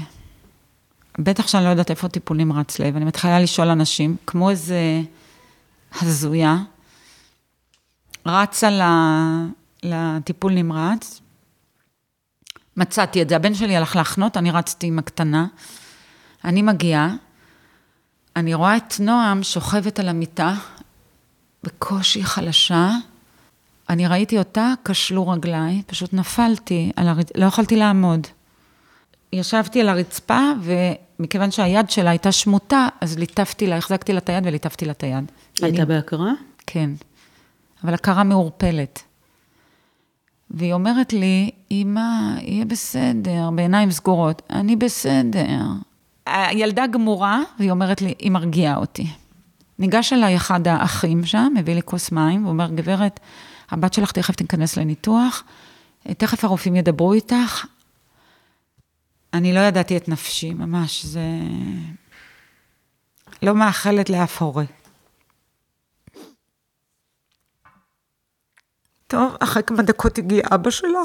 בטח שאני לא יודעת איפה טיפול נמרץ לב, אני מתחילה לשאול אנשים, כמו איזה הזויה, רצה לטיפול נמרץ, מצאתי את זה, הבן שלי הלך להחנות, אני רצתי עם הקטנה, אני מגיעה, אני רואה את נועם שוכבת על המיטה, בקושי חלשה, אני ראיתי אותה, כשלו רגליי, פשוט נפלתי, הר... לא יכולתי לעמוד. ישבתי על הרצפה, ומכיוון שהיד שלה הייתה שמוטה, אז ליטפתי לה, החזקתי לה את היד וליטפתי לה את היד. היא הייתה בהכרה? כן, אבל הכרה מעורפלת. והיא אומרת לי, אמא, יהיה בסדר, בעיניים סגורות, אני בסדר. הילדה גמורה, והיא אומרת לי, היא מרגיעה אותי. ניגש אליי אחד האחים שם, מביא לי כוס מים, הוא אומר, גברת, הבת שלך תכף תיכנס לניתוח, תכף הרופאים ידברו איתך. אני לא ידעתי את נפשי, ממש, זה... לא מאחלת לאף הורה. טוב, אחרי כמה דקות הגיע אבא שלה.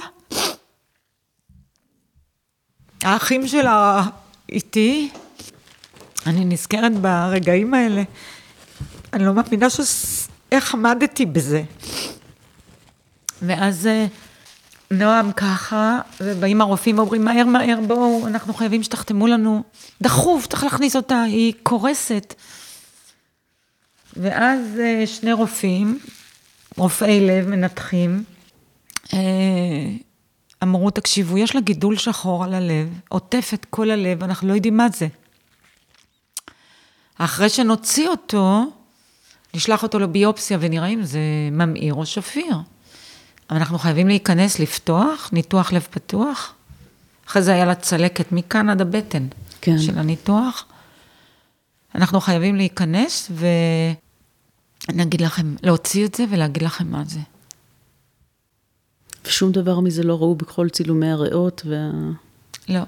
האחים שלה איתי, אני נזכרת ברגעים האלה. אני לא מאמינה ש... איך עמדתי בזה. ואז אה, נועם ככה, ובאים הרופאים ואומרים, מהר, מהר, בואו, אנחנו חייבים שתחתמו לנו. דחוף, צריך להכניס אותה, היא קורסת. ואז אה, שני רופאים, רופאי לב, מנתחים, אה, אמרו, תקשיבו, יש לה גידול שחור על הלב, עוטף את כל הלב, אנחנו לא יודעים מה זה. אחרי שנוציא אותו, נשלח אותו לביופסיה ונראה אם זה ממאיר או שפיר. אבל אנחנו חייבים להיכנס, לפתוח, ניתוח לב פתוח. אחרי זה היה לה צלקת מכאן עד הבטן כן. של הניתוח. אנחנו חייבים להיכנס ואני אגיד לכם, להוציא את זה ולהגיד לכם מה זה. ושום דבר מזה לא ראו בכל צילומי הריאות וה... לא.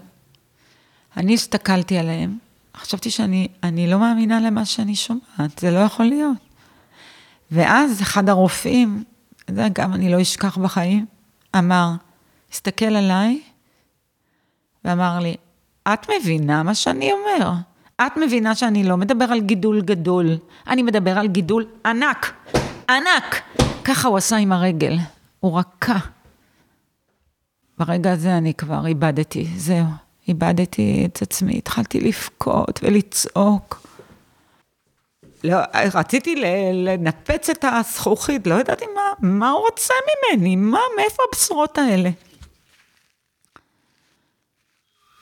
אני הסתכלתי עליהם, חשבתי שאני לא מאמינה למה שאני שומעת, זה לא יכול להיות. ואז אחד הרופאים, זה גם אני לא אשכח בחיים, אמר, הסתכל עליי ואמר לי, את מבינה מה שאני אומר? את מבינה שאני לא מדבר על גידול גדול, אני מדבר על גידול ענק, ענק. ככה הוא עשה עם הרגל, הוא רקע. ברגע הזה אני כבר איבדתי, זהו, איבדתי את עצמי, התחלתי לבכות ולצעוק. לא, רציתי לנפץ את הזכוכית, לא ידעתי מה, מה הוא רוצה ממני, מה, מאיפה הבשורות האלה?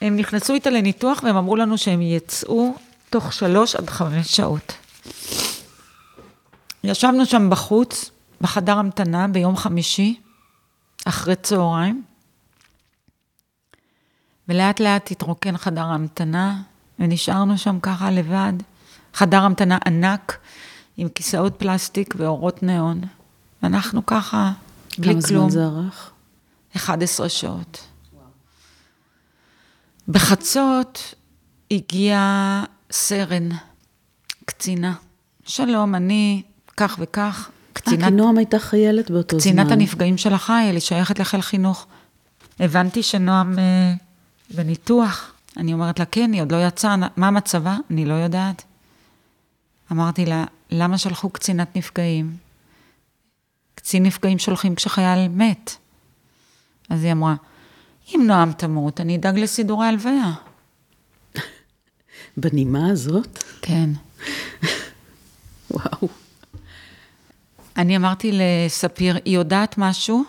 הם נכנסו איתה לניתוח והם אמרו לנו שהם יצאו תוך שלוש עד חמש שעות. ישבנו שם בחוץ, בחדר המתנה, ביום חמישי, אחרי צהריים, ולאט לאט התרוקן חדר ההמתנה, ונשארנו שם ככה לבד. חדר המתנה ענק, עם כיסאות פלסטיק ואורות ניאון. ואנחנו ככה, בלי כמה כלום. זמן זה ארך? 11 שעות. בחצות הגיעה סרן, קצינה. שלום, אני כך וכך, אה, קצינת, כי נועם הייתה חיילת באותו זמן. קצינת הנפגעים של החייל, היא שייכת לחיל חינוך. הבנתי שנועם אה, בניתוח. אני אומרת לה, כן, היא עוד לא יצאה, מה מצבה? אני לא יודעת. אמרתי לה, למה שלחו קצינת נפגעים? קצין נפגעים שולחים כשחייל מת. אז היא אמרה, אם נועם תמות, אני אדאג לסידורי הלוויה. בנימה הזאת? כן. וואו. אני אמרתי לספיר, היא יודעת משהו?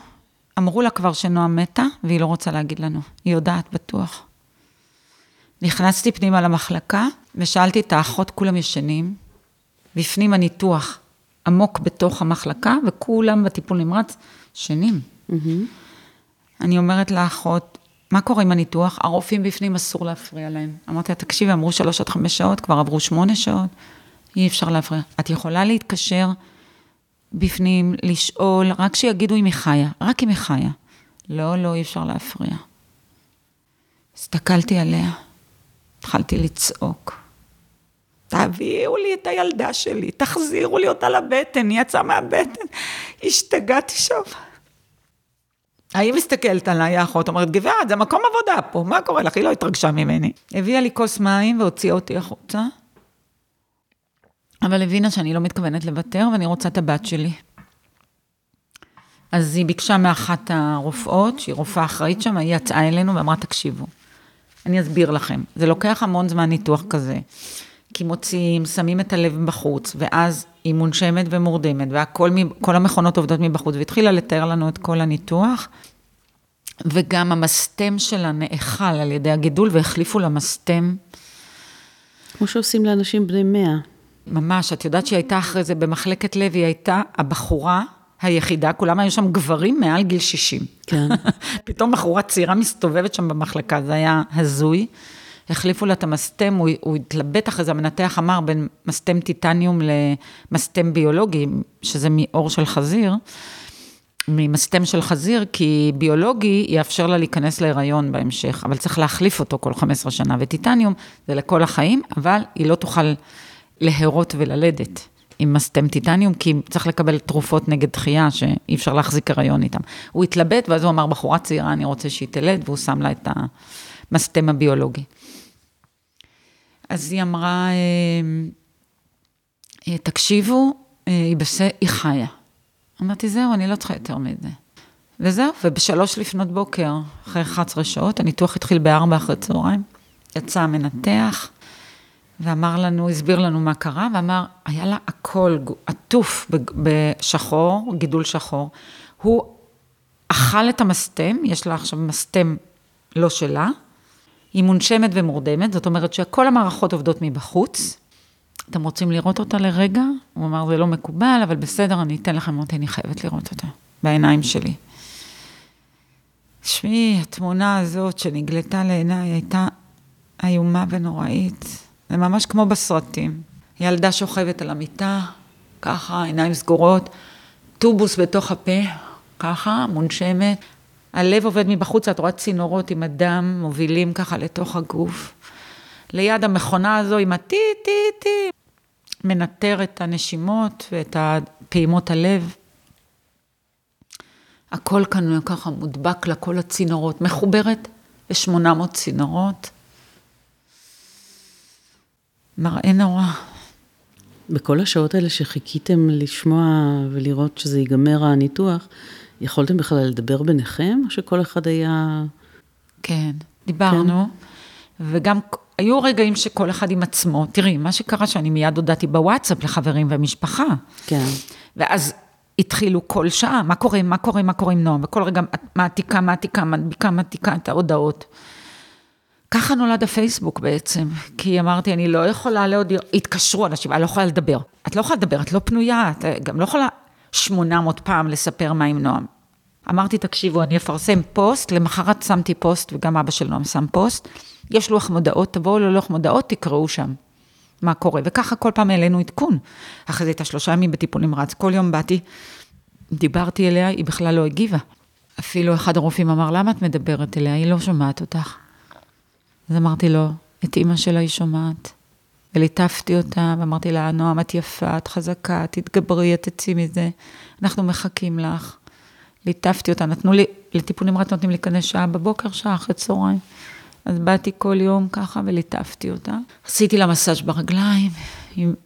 אמרו לה כבר שנועם מתה, והיא לא רוצה להגיד לנו. היא יודעת, בטוח. נכנסתי פנימה למחלקה, ושאלתי את האחות, כולם ישנים, בפנים הניתוח עמוק בתוך המחלקה, וכולם בטיפול נמרץ שנים. מהמם. אני אומרת לאחות, מה קורה עם הניתוח? הרופאים בפנים אסור להפריע להם. אמרתי לה, תקשיבי, אמרו שלוש עד חמש שעות, כבר עברו שמונה שעות, אי אפשר להפריע. את יכולה להתקשר בפנים, לשאול, רק שיגידו אם היא חיה, רק אם היא חיה. לא, לא, אי אפשר להפריע. הסתכלתי עליה, התחלתי לצעוק. תביאו לי את הילדה שלי, תחזירו לי אותה לבטן, היא יצאה מהבטן. השתגעתי שם. ההיא מסתכלת עליי, האחות אומרת, גברת, זה מקום עבודה פה, מה קורה לך? היא לא התרגשה ממני. הביאה לי כוס מים והוציאה אותי החוצה, אבל הבינה שאני לא מתכוונת לוותר ואני רוצה את הבת שלי. אז היא ביקשה מאחת הרופאות, שהיא רופאה אחראית שם, היא יצאה אלינו ואמרה, תקשיבו, אני אסביר לכם, זה לוקח המון זמן ניתוח כזה. כי מוציאים, שמים את הלב בחוץ, ואז היא מונשמת ומורדמת, והכל, מ- כל המכונות עובדות מבחוץ, והתחילה לתאר לנו את כל הניתוח, וגם המסתם שלה נאכל על ידי הגידול, והחליפו לה מסתם. כמו שעושים לאנשים בני מאה. ממש, את יודעת שהיא הייתה אחרי זה במחלקת לב, היא הייתה הבחורה היחידה, כולם היו שם גברים מעל גיל 60. כן. פתאום בחורה צעירה מסתובבת שם במחלקה, זה היה הזוי. החליפו לה את המסתם, הוא, הוא התלבט אחרי זה, המנתח אמר בין מסתם טיטניום למסתם ביולוגי, שזה מעור של חזיר, ממסתם של חזיר, כי ביולוגי יאפשר לה להיכנס להיריון בהמשך, אבל צריך להחליף אותו כל 15 שנה, וטיטניום זה לכל החיים, אבל היא לא תוכל להרות וללדת. עם מסתם טיטניום, כי צריך לקבל תרופות נגד דחייה, שאי אפשר להחזיק הריון איתם. הוא התלבט, ואז הוא אמר, בחורה צעירה, אני רוצה שהיא תלד, והוא שם לה את המסתם הביולוגי. אז היא אמרה, אה, אה, תקשיבו, אה, היא בסדר, היא חיה. אמרתי, זהו, אני לא צריכה יותר מזה. וזהו, ובשלוש לפנות בוקר, אחרי 11 שעות, הניתוח התחיל בארבע אחרי צהריים, יצא המנתח, ואמר לנו, הסביר לנו מה קרה, ואמר, היה לה הכל עטוף בשחור, גידול שחור. הוא אכל את המסתם, יש לה עכשיו מסתם לא שלה, היא מונשמת ומורדמת, זאת אומרת שכל המערכות עובדות מבחוץ. אתם רוצים לראות אותה לרגע? הוא אמר, זה לא מקובל, אבל בסדר, אני אתן לכם, אמרתי, אני חייבת לראות אותה, בעיניים שלי. תשמעי, התמונה הזאת שנגלתה לעיניי הייתה איומה ונוראית. זה ממש כמו בסרטים. ילדה שוכבת על המיטה, ככה, עיניים סגורות, טובוס בתוך הפה, ככה, מונשמת. הלב עובד מבחוץ, את רואה צינורות עם הדם מובילים ככה לתוך הגוף. ליד המכונה הזו עם הטי-טי-טי, מנטר את הנשימות ואת פעימות הלב. הכל כאן ככה מודבק לה, כל הצינורות, מחוברת ל-800 צינורות. מראה נורא. בכל השעות האלה שחיכיתם לשמוע ולראות שזה ייגמר הניתוח, יכולתם בכלל לדבר ביניכם, או שכל אחד היה... כן, דיברנו, כן. וגם היו רגעים שכל אחד עם עצמו, תראי, מה שקרה שאני מיד הודעתי בוואטסאפ לחברים ומשפחה. כן. ואז התחילו כל שעה, מה קורה, מה קורה, מה קורה עם נועם, וכל רגע מעתיקה, מעתיקה, מדביקה, מעתיקה את ההודעות. ככה נולד הפייסבוק בעצם, כי אמרתי, אני לא יכולה לעוד, התקשרו אנשים, אני לא יכולה לדבר. את לא יכולה לדבר, את לא פנויה, את גם לא יכולה 800 פעם לספר מה עם נועם. אמרתי, תקשיבו, אני אפרסם פוסט, למחרת שמתי פוסט, וגם אבא של נועם שם פוסט. יש לוח מודעות, תבואו ללוח מודעות, תקראו שם מה קורה. וככה כל פעם העלינו עדכון. אחרי זה הייתה שלושה ימים בטיפול נמרץ, כל יום באתי, דיברתי אליה, היא בכלל לא הגיבה. אפילו אחד הרופאים אמר, למה את מדברת אליה? היא לא שומעת אותך. אז אמרתי לו, את אימא שלה היא שומעת. וליטפתי אותה, ואמרתי לה, נועם, את יפה, את חזקה, תתגברי, את תצאי מזה, אנחנו מחכים לך. ליטפתי אותה, נתנו לי, לטיפול נמרץ נותנים להיכנס שעה בבוקר, שעה אחרי צהריים. אז באתי כל יום ככה וליטפתי אותה. עשיתי לה מסאז' ברגליים.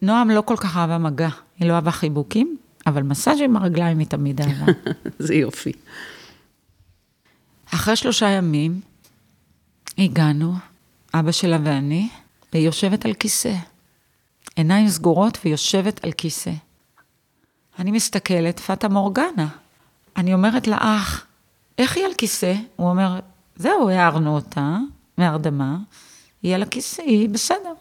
נועם לא כל כך אהבה מגע, היא לא אהבה חיבוקים, אבל מסאז' עם הרגליים היא תמיד אהבה. זה יופי. אחרי שלושה ימים הגענו, אבא שלה ואני, והיא יושבת על כיסא. עיניים סגורות ויושבת על כיסא. אני מסתכלת, פטה מורגנה. אני אומרת לאח, איך היא על כיסא? הוא אומר, זהו, הערנו אותה מהרדמה, היא על הכיסא, היא בסדר.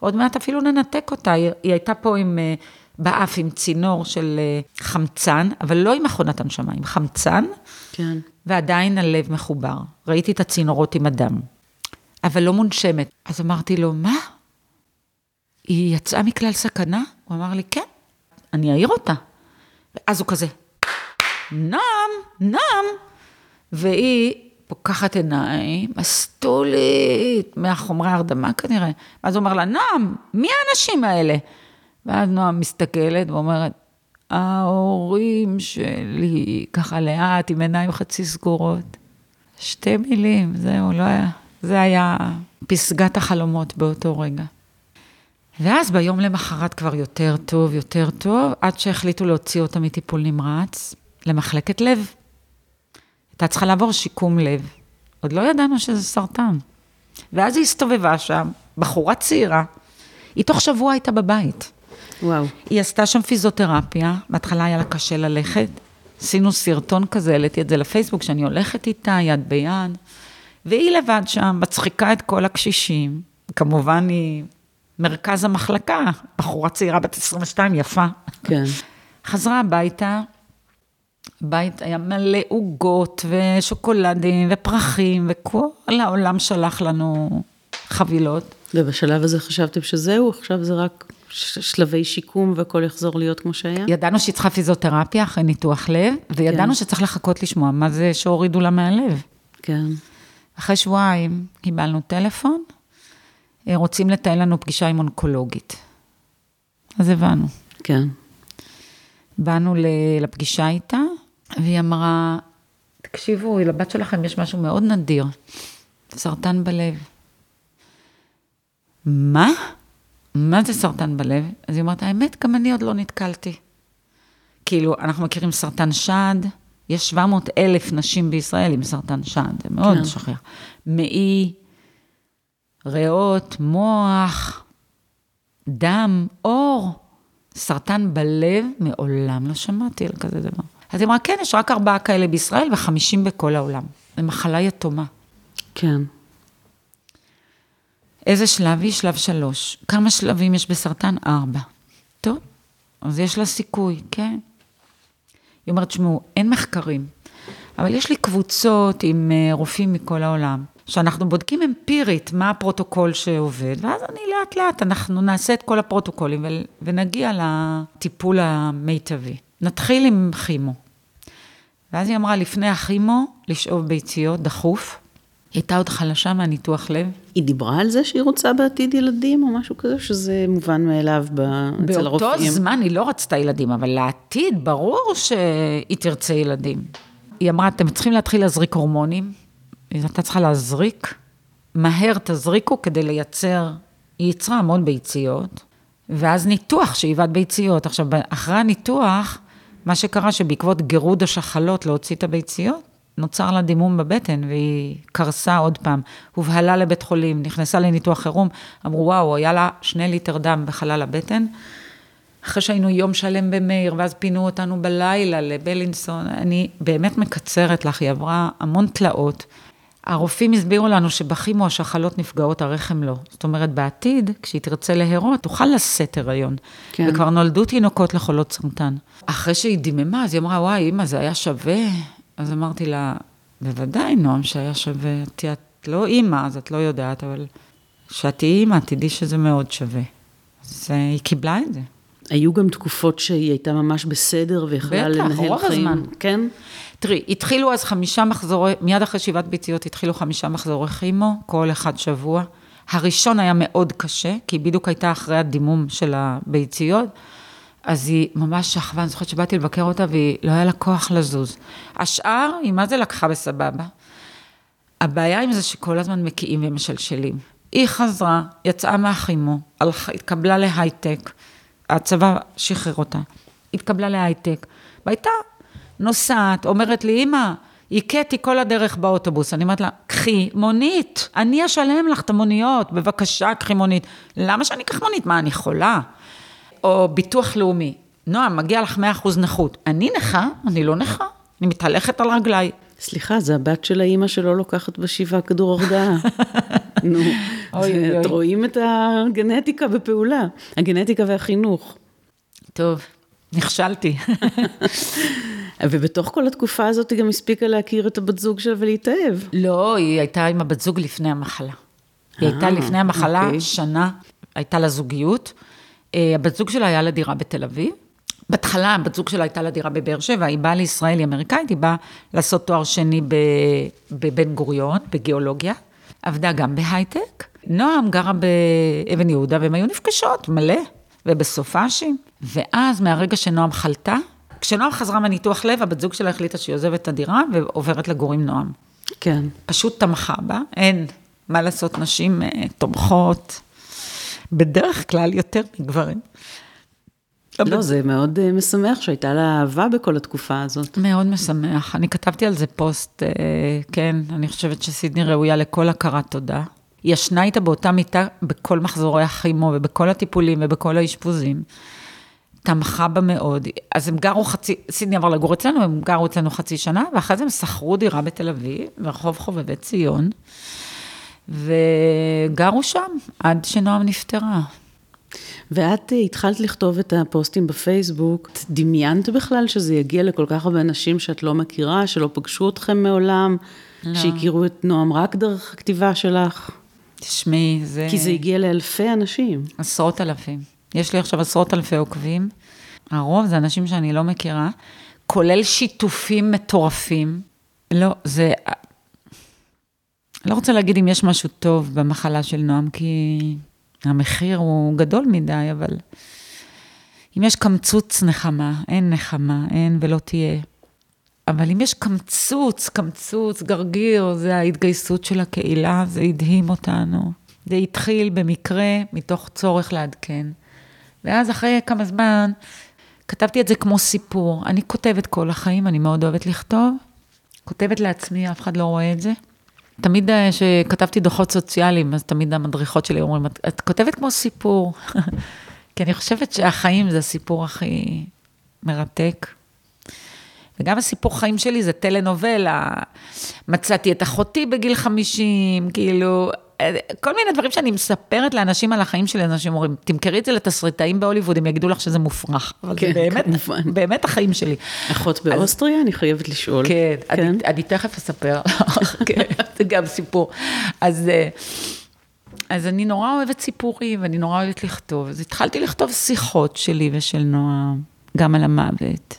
עוד מעט אפילו ננתק אותה, היא, היא הייתה פה עם, אה, באף עם צינור של אה, חמצן, אבל לא עם מכונת הנשמה, עם חמצן, כן. ועדיין הלב מחובר. ראיתי את הצינורות עם הדם, אבל לא מונשמת. אז אמרתי לו, מה? היא יצאה מכלל סכנה? הוא אמר לי, כן, אני אעיר אותה. ואז הוא כזה, נם, נם. והיא פוקחת עיניים, מסטולית, מהחומרי הרדמה כנראה. ואז הוא אומר לה, נועם, מי האנשים האלה? ואז נועם מסתכלת ואומרת, ההורים שלי, ככה לאט, עם עיניים חצי סגורות. שתי מילים, זהו, לא היה, זה היה פסגת החלומות באותו רגע. ואז ביום למחרת כבר יותר טוב, יותר טוב, עד שהחליטו להוציא אותה מטיפול נמרץ למחלקת לב. הייתה צריכה לעבור שיקום לב. עוד לא ידענו שזה סרטן. ואז היא הסתובבה שם, בחורה צעירה, היא תוך שבוע הייתה בבית. וואו. היא עשתה שם פיזיותרפיה, בהתחלה היה לה קשה ללכת. עשינו סרטון כזה, העליתי את זה לפייסבוק, שאני הולכת איתה יד ביד, והיא לבד שם, מצחיקה את כל הקשישים. כמובן היא מרכז המחלקה, בחורה צעירה בת 22, יפה. כן. חזרה הביתה, בית היה מלא עוגות ושוקולדים ופרחים, וכל העולם שלח לנו חבילות. ובשלב הזה חשבתם שזהו, עכשיו זה רק שלבי שיקום והכל יחזור להיות כמו שהיה? ידענו שהיא צריכה פיזיותרפיה אחרי ניתוח לב, וידענו כן. שצריך לחכות לשמוע מה זה שהורידו לה מהלב. כן. אחרי שבועיים קיבלנו טלפון, אה, רוצים לתאם לנו פגישה עם אונקולוגית. אז הבנו. כן. באנו לפגישה איתה, והיא אמרה, תקשיבו, לבת שלכם יש משהו מאוד נדיר, סרטן בלב. מה? מה זה סרטן בלב? אז היא אומרת, האמת, גם אני עוד לא נתקלתי. כאילו, אנחנו מכירים סרטן שד, יש 700 אלף נשים בישראל עם סרטן שד, זה מאוד כן. שכיח. מעי, ריאות, מוח, דם, עור. סרטן בלב, מעולם לא שמעתי על כזה דבר. אז היא אמרה, כן, יש רק ארבעה כאלה בישראל וחמישים בכל העולם. זו מחלה יתומה. כן. איזה שלב היא? שלב שלוש. כמה שלבים יש בסרטן? ארבע. טוב, אז יש לה סיכוי, כן. היא אומרת, שמעו, אין מחקרים, אבל יש לי קבוצות עם אה, רופאים מכל העולם, שאנחנו בודקים אמפירית מה הפרוטוקול שעובד, ואז אני לאט לאט, אנחנו נעשה את כל הפרוטוקולים ונגיע לטיפול המיטבי. נתחיל עם כימו. ואז היא אמרה, לפני הכימו, לשאוב ביציות, דחוף. היא הייתה עוד חלשה מהניתוח לב. היא דיברה על זה שהיא רוצה בעתיד ילדים או משהו כזה, שזה מובן מאליו ב... אצל הרופאים? באותו זמן היא לא רצתה ילדים, אבל לעתיד ברור שהיא תרצה ילדים. היא אמרה, אתם צריכים להתחיל להזריק הורמונים, היא הייתה צריכה להזריק, מהר תזריקו כדי לייצר, היא ייצרה המון ביציות, ואז ניתוח, שאיבת ביציות. עכשיו, אחרי הניתוח, מה שקרה שבעקבות גירוד השחלות להוציא את הביציות, נוצר לה דימום בבטן, והיא קרסה עוד פעם. הובהלה לבית חולים, נכנסה לניתוח חירום, אמרו, וואו, היה לה שני ליטר דם בחלל הבטן. אחרי שהיינו יום שלם במאיר, ואז פינו אותנו בלילה לבלינסון, אני באמת מקצרת לך, היא עברה המון תלאות. הרופאים הסבירו לנו שבכימו השחלות נפגעות, הרחם לא. זאת אומרת, בעתיד, כשהיא תרצה להרות, תוכל לשאת הריון. כן. וכבר נולדו תינוקות לחולות סרטן. אחרי שהיא דיממה, אז היא אמרה, וואי, אמא, זה היה שווה? אז אמרתי לה, בוודאי, נועם, שהיה שווה. את, את לא אימא, אז את לא יודעת, אבל כשאת תהיי אימא, תדעי שזה מאוד שווה. אז אה, היא קיבלה את זה. היו גם תקופות שהיא הייתה ממש בסדר ויכלה בטח, לנהל רוב חיים. הזמן. כן? תראי, התחילו אז חמישה מחזורי, מיד אחרי שבעת ביציות התחילו חמישה מחזורי כימו, כל אחד שבוע. הראשון היה מאוד קשה, כי היא בדיוק הייתה אחרי הדימום של הביציות, אז היא ממש שכבה, אני זוכרת שבאתי לבקר אותה והיא לא היה לה כוח לזוז. השאר, היא מה זה לקחה בסבבה. הבעיה עם זה שכל הזמן מקיאים ומשלשלים. היא חזרה, יצאה מהכימו, הלכה, התקבלה להייטק, הצבא שחרר אותה, התקבלה להייטק, והייתה נוסעת, אומרת לי, אמא, הכיתי כל הדרך באוטובוס. אני אומרת לה, קחי מונית, אני אשלם לך את המוניות, בבקשה, קחי מונית. למה שאני אקח מונית? מה, אני חולה? או ביטוח לאומי, נועם, מגיע לך 100% נכות. אני נכה? אני לא נכה, אני מתהלכת על רגליי. סליחה, זה הבת של האימא שלא לוקחת בשבעה כדור הרגעה. נו. את רואים את הגנטיקה בפעולה, הגנטיקה והחינוך. טוב, נכשלתי. ובתוך כל התקופה הזאת היא גם הספיקה להכיר את הבת זוג שלה ולהתאהב. לא, היא הייתה עם הבת זוג לפני המחלה. היא הייתה אה, לפני המחלה אוקיי. שנה, הייתה לה זוגיות. אה, הבת זוג שלה היה לה דירה בתל אביב. בהתחלה הבת זוג שלה הייתה לה דירה בבאר שבע, היא באה לישראל, היא אמריקאית, היא באה לעשות תואר שני בבן גוריון, בגיאולוגיה. עבדה גם בהייטק. נועם גרה באבן יהודה, והן היו נפגשות מלא, ובסופאשים. ואז מהרגע שנועם חלתה, כשנועם חזרה מניתוח לב, הבת זוג שלה החליטה שהיא עוזבת את הדירה ועוברת לגור עם נועם. כן. פשוט תמכה בה, אין מה לעשות, נשים אה, תומכות, בדרך כלל יותר מגברים. לא, זה מאוד אה, משמח שהייתה לה אהבה בכל התקופה הזאת. מאוד משמח. אני כתבתי על זה פוסט, אה, כן, אני חושבת שסידני ראויה לכל הכרת תודה. היא ישנה איתה באותה מיטה בכל מחזורי הכימו ובכל הטיפולים ובכל האשפוזים. תמכה בה מאוד. אז הם גרו חצי, סידני עבר לגור אצלנו, הם גרו אצלנו חצי שנה, ואחרי זה הם שכרו דירה בתל אביב, ברחוב חובבי ציון, וגרו שם עד שנועם נפטרה. ואת אה, התחלת לכתוב את הפוסטים בפייסבוק, את דמיינת בכלל שזה יגיע לכל כך הרבה אנשים שאת לא מכירה, שלא פגשו אתכם מעולם, לא. שהכירו את נועם רק דרך הכתיבה שלך? תשמעי, זה... כי זה הגיע לאלפי אנשים. עשרות אלפים. יש לי עכשיו עשרות אלפי עוקבים. הרוב זה אנשים שאני לא מכירה, כולל שיתופים מטורפים. לא, זה... לא רוצה להגיד אם יש משהו טוב במחלה של נועם, כי המחיר הוא גדול מדי, אבל אם יש קמצוץ נחמה, אין נחמה, אין ולא תהיה. אבל אם יש קמצוץ, קמצוץ, גרגיר, זה ההתגייסות של הקהילה, זה הדהים אותנו. זה התחיל במקרה מתוך צורך לעדכן. ואז אחרי כמה זמן, כתבתי את זה כמו סיפור. אני כותבת כל החיים, אני מאוד אוהבת לכתוב. כותבת לעצמי, אף אחד לא רואה את זה. תמיד כשכתבתי דוחות סוציאליים, אז תמיד המדריכות שלי אומרים, את, את כותבת כמו סיפור. כי אני חושבת שהחיים זה הסיפור הכי מרתק. וגם הסיפור חיים שלי זה טלנובלה. מצאתי את אחותי בגיל 50, כאילו, כל מיני דברים שאני מספרת לאנשים על החיים שלי, אנשים אומרים, תמכרי את זה לתסריטאים בהוליווד, הם יגידו לך שזה מופרך. אבל כן, זה באמת, כמובן. באמת החיים שלי. אחות באוסטריה? אני חייבת לשאול. כן, אני, אני תכף אספר לך, כן, זה גם סיפור. אז, אה, אז אני נורא אוהבת סיפורים, ואני נורא אוהבת לכתוב. אז התחלתי לכתוב שיחות שלי ושל נועה, גם על המוות.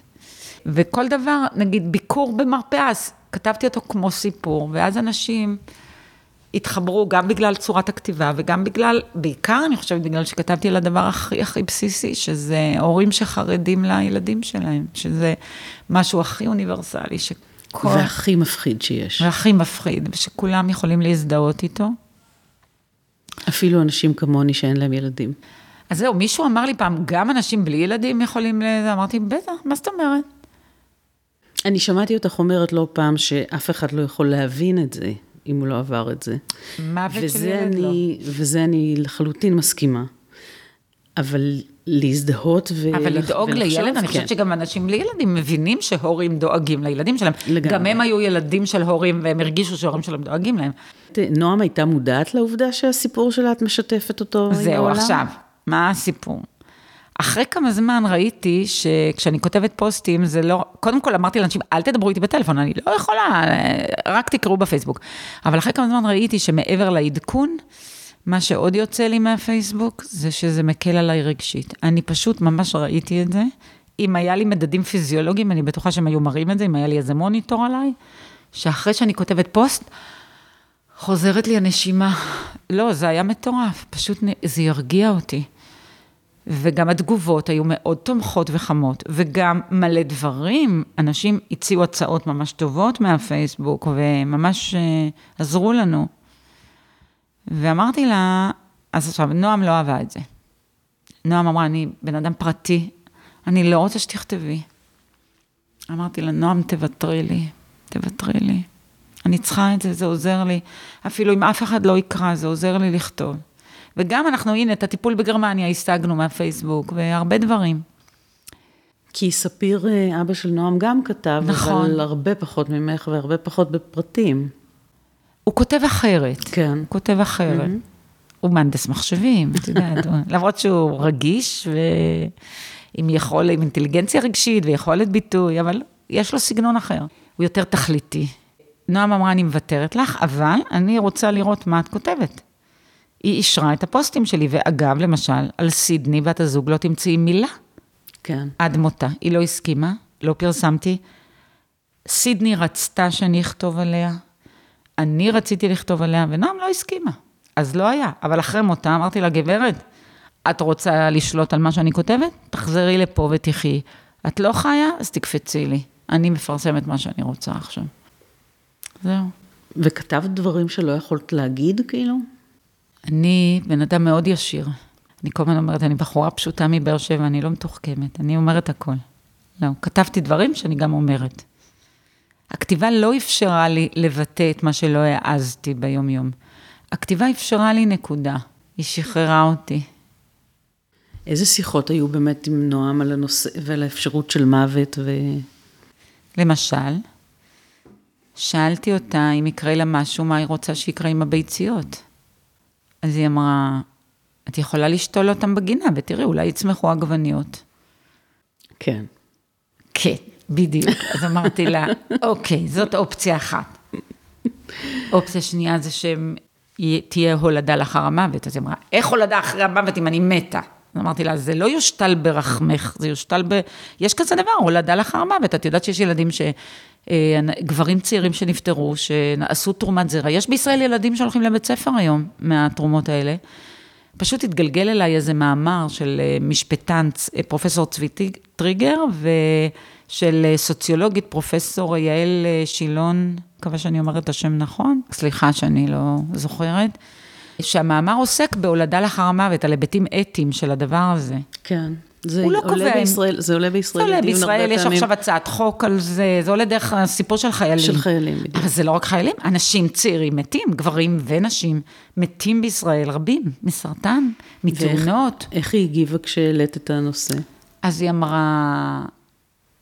וכל דבר, נגיד ביקור במרפאה, אז כתבתי אותו כמו סיפור, ואז אנשים התחברו גם בגלל צורת הכתיבה, וגם בגלל, בעיקר אני חושבת בגלל שכתבתי על הדבר הכי הכי בסיסי, שזה הורים שחרדים לילדים שלהם, שזה משהו הכי אוניברסלי, שכל... והכי מפחיד שיש. והכי מפחיד, ושכולם יכולים להזדהות איתו. אפילו אנשים כמוני שאין להם ילדים. אז זהו, מישהו אמר לי פעם, גם אנשים בלי ילדים יכולים ל... אמרתי, בטח, מה זאת אומרת? אני שמעתי אותך אומרת לא פעם שאף אחד לא יכול להבין את זה, אם הוא לא עבר את זה. מוות של ילד לא. אני, וזה אני לחלוטין מסכימה. אבל להזדהות ו... אבל לדאוג ולחשוב, לילד, אני כן. חושבת שגם אנשים בלי ילדים מבינים שהורים דואגים לילדים שלהם. לגמרי. גם הם היו ילדים של הורים, והם הרגישו שההורים שלהם דואגים להם. נועם הייתה מודעת לעובדה שהסיפור שלה, את משתפת אותו עם זהו, העולם? עכשיו, מה הסיפור? אחרי כמה זמן ראיתי שכשאני כותבת פוסטים, זה לא, קודם כל אמרתי לאנשים, אל תדברו איתי בטלפון, אני לא יכולה, רק תקראו בפייסבוק. אבל אחרי כמה זמן ראיתי שמעבר לעדכון, מה שעוד יוצא לי מהפייסבוק, זה שזה מקל עליי רגשית. אני פשוט ממש ראיתי את זה. אם היה לי מדדים פיזיולוגיים, אני בטוחה שהם היו מראים את זה, אם היה לי איזה מוניטור עליי, שאחרי שאני כותבת פוסט, חוזרת לי הנשימה. לא, זה היה מטורף, פשוט זה הרגיע אותי. וגם התגובות היו מאוד תומכות וחמות, וגם מלא דברים, אנשים הציעו הצעות ממש טובות מהפייסבוק, וממש אה, עזרו לנו. ואמרתי לה, אז עכשיו, נועם לא אהבה את זה. נועם אמרה, אני בן אדם פרטי, אני לא רוצה שתכתבי. אמרתי לה, נועם, תוותרי לי, תוותרי לי. אני צריכה את זה, זה עוזר לי. אפילו אם אף אחד לא יקרא, זה עוזר לי לכתוב. וגם אנחנו, הנה, את הטיפול בגרמניה השגנו מהפייסבוק, והרבה דברים. כי ספיר, אה, אבא של נועם, גם כתב, נכון. אבל הרבה פחות ממך והרבה פחות בפרטים. הוא כותב אחרת. כן. הוא כותב אחרת. הוא מהנדס מחשבים, את יודעת, למרות שהוא רגיש ועם יכול, עם אינטליגנציה רגשית ויכולת ביטוי, אבל יש לו סגנון אחר. הוא יותר תכליתי. נועם אמרה, אני מוותרת לך, אבל אני רוצה לראות מה את כותבת. היא אישרה את הפוסטים שלי, ואגב, למשל, על סידני בת הזוג לא תמצאי מילה כן. עד מותה. היא לא הסכימה, לא פרסמתי. סידני רצתה שאני אכתוב עליה, אני רציתי לכתוב עליה, ונועם לא הסכימה. אז לא היה. אבל אחרי מותה אמרתי לה, גברת, את רוצה לשלוט על מה שאני כותבת? תחזרי לפה ותחי. את לא חיה? אז תקפצי לי. אני מפרסמת מה שאני רוצה עכשיו. זהו. וכתבת דברים שלא יכולת להגיד, כאילו? אני בן אדם מאוד ישיר. אני כל הזמן אומרת, אני בחורה פשוטה מבאר שבע, אני לא מתוחכמת, אני אומרת הכל. לא, כתבתי דברים שאני גם אומרת. הכתיבה לא אפשרה לי לבטא את מה שלא העזתי ביום-יום. הכתיבה אפשרה לי נקודה, היא שחררה אותי. איזה שיחות היו באמת עם נועם על הנושא ועל האפשרות של מוות ו... למשל, שאלתי אותה אם יקרה לה משהו, מה היא רוצה שיקרה עם הביציות. אז היא אמרה, את יכולה לשתול אותם בגינה, ותראי, אולי יצמחו עגבניות. כן. כן, בדיוק. אז אמרתי לה, אוקיי, זאת אופציה אחת. אופציה שנייה זה שתהיה הולדה לאחר המוות. אז היא אמרה, איך הולדה אחרי המוות אם אני מתה? אמרתי לה, זה לא יושתל ברחמך, זה יושתל ב... יש כזה דבר, הולדה לאחר המוות. את יודעת שיש ילדים ש... אה, גברים צעירים שנפטרו, שעשו תרומת זרע. יש בישראל ילדים שהולכים לבית ספר היום מהתרומות האלה. פשוט התגלגל אליי איזה מאמר של אה, משפטן, אה, פרופסור צבי טריגר, ושל סוציולוגית, פרופסור יעל שילון, מקווה שאני אומרת את השם נכון, סליחה שאני לא זוכרת, שהמאמר עוסק בהולדה לאחר המוות, על היבטים אתיים של הדבר הזה. כן. זה הוא לא עולה קובע בישראל, זה עולה זה בישראל עולה לדיון הרבה בישראל, יש פעמים עכשיו הצעת חוק על זה, זה עולה דרך הסיפור של חיילים. של חיילים, בדיוק. אבל זה לא רק חיילים, אנשים צעירים מתים, גברים ונשים מתים בישראל, רבים, מסרטן, מתאונות. איך היא הגיבה כשהעלית את הנושא? אז היא אמרה,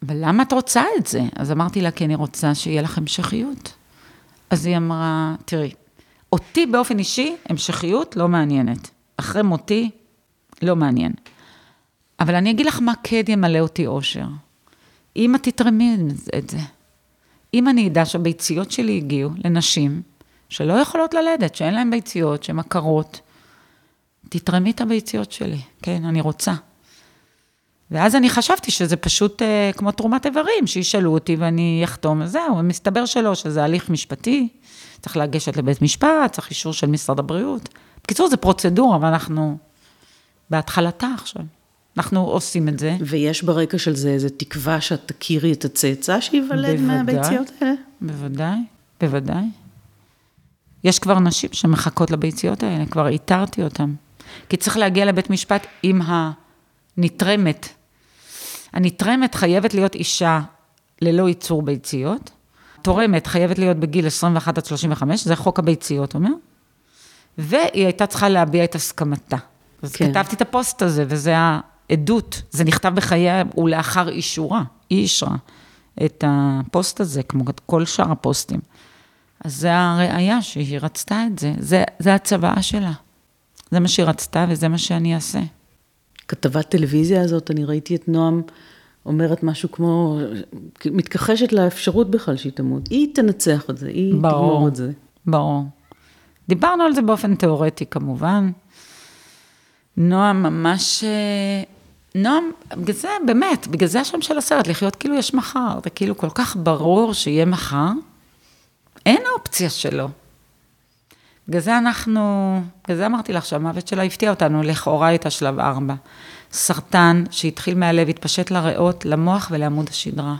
אבל למה את רוצה את זה? אז אמרתי לה, כי אני רוצה שיהיה לך המשכיות. אז היא אמרה, תראי, אותי באופן אישי, המשכיות לא מעניינת. אחרי מותי, לא מעניין. אבל אני אגיד לך מה כן ימלא אותי אושר. אם את תתרמי את זה. אם אני אדע שהביציות שלי הגיעו לנשים שלא יכולות ללדת, שאין להן ביציות, שהן עקרות, תתרמי את הביציות שלי. כן, אני רוצה. ואז אני חשבתי שזה פשוט אה, כמו תרומת איברים, שישאלו אותי ואני אחתום, וזהו, מסתבר שלא, שזה הליך משפטי, צריך לגשת לבית משפט, צריך אישור של משרד הבריאות. בקיצור, זה פרוצדורה, ואנחנו בהתחלתה עכשיו. אנחנו עושים את זה. ויש ברקע של זה איזו תקווה שאת תכירי את הצאצא שייוולד. מהביציות האלה? בוודאי, בוודאי. יש כבר נשים שמחכות לביציות האלה, כבר איתרתי אותן. כי צריך להגיע לבית משפט עם הנתרמת. הנתרמת חייבת להיות אישה ללא ייצור ביציות. תורמת חייבת להיות בגיל 21 עד 35, זה חוק הביציות אומר. והיא הייתה צריכה להביע את הסכמתה. אז כן. כתבתי את הפוסט הזה, וזה העדות. זה נכתב בחייה ולאחר אישורה. היא אישרה את הפוסט הזה, כמו כל שאר הפוסטים. אז זה הראייה שהיא רצתה את זה. זה, זה הצוואה שלה. זה מה שהיא רצתה וזה מה שאני אעשה. כתבת טלוויזיה הזאת, אני ראיתי את נועם אומרת משהו כמו, מתכחשת לאפשרות בכלל שהיא תמות. היא תנצח את זה, היא ברור. תגמור את זה. ברור. דיברנו על זה באופן תיאורטי כמובן. נועם ממש... אה, נועם, בגלל זה, באמת, בגלל זה השם של הסרט, לחיות כאילו יש מחר. זה כאילו כל כך ברור שיהיה מחר. אין אופציה שלא. בגלל זה אנחנו, בגלל זה אמרתי לך שהמוות שלה הפתיע אותנו, לכאורה הייתה שלב ארבע. סרטן שהתחיל מהלב, התפשט לריאות, למוח ולעמוד השדרה.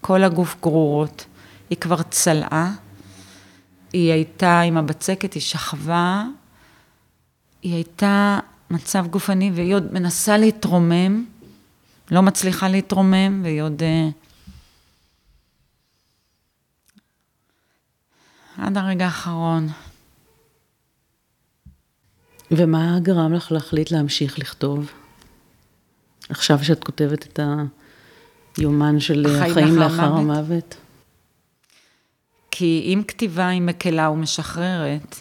כל הגוף גרורות. היא כבר צלעה, היא הייתה עם הבצקת, היא שכבה, היא הייתה מצב גופני, והיא עוד מנסה להתרומם, לא מצליחה להתרומם, והיא עוד... אה, עד הרגע האחרון. ומה גרם לך להחליט להמשיך לכתוב? עכשיו שאת כותבת את היומן של החיים לאחר המוות? המוות. כי אם כתיבה היא מקלה ומשחררת,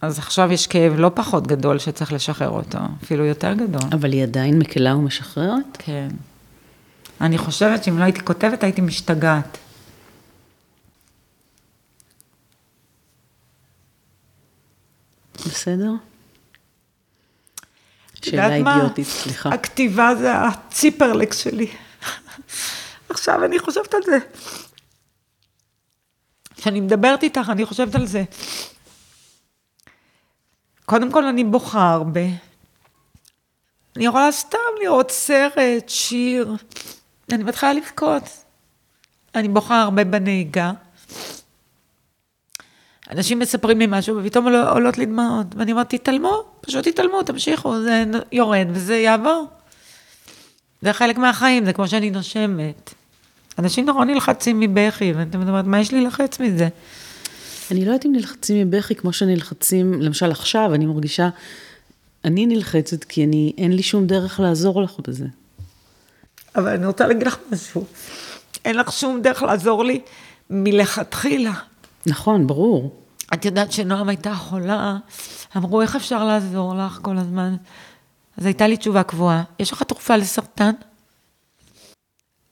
אז עכשיו יש כאב לא פחות גדול שצריך לשחרר אותו, אפילו יותר גדול. אבל היא עדיין מקלה ומשחררת? כן. אני חושבת שאם לא הייתי כותבת, הייתי משתגעת. בסדר? שאלה? אידיוטית, סליחה. הכתיבה זה הציפרלקס שלי. עכשיו אני חושבת על זה. כשאני מדברת איתך, אני חושבת על זה. קודם כל, אני בוכה הרבה. אני יכולה סתם לראות סרט, שיר. אני מתחילה לבכות. אני בוכה הרבה בנהיגה. אנשים מספרים לי משהו, ופתאום עול- עולות לי דמעות. ואני אומרת, תתעלמו, פשוט תתעלמו, תמשיכו, זה יורד וזה יעבור. זה חלק מהחיים, זה כמו שאני נושמת. אנשים נורא נלחצים מבכי, ואתה אומרת, מה יש לי לחץ מזה? אני לא יודעת אם נלחצים מבכי כמו שנלחצים, למשל עכשיו, אני מרגישה, אני נלחצת כי אני, אין לי שום דרך לעזור לך בזה. אבל אני רוצה להגיד לך משהו. אין לך שום דרך לעזור לי מלכתחילה. נכון, ברור. את יודעת שנועם הייתה חולה, אמרו, איך אפשר לעזור לך כל הזמן? אז הייתה לי תשובה קבועה, יש לך תרופה לסרטן?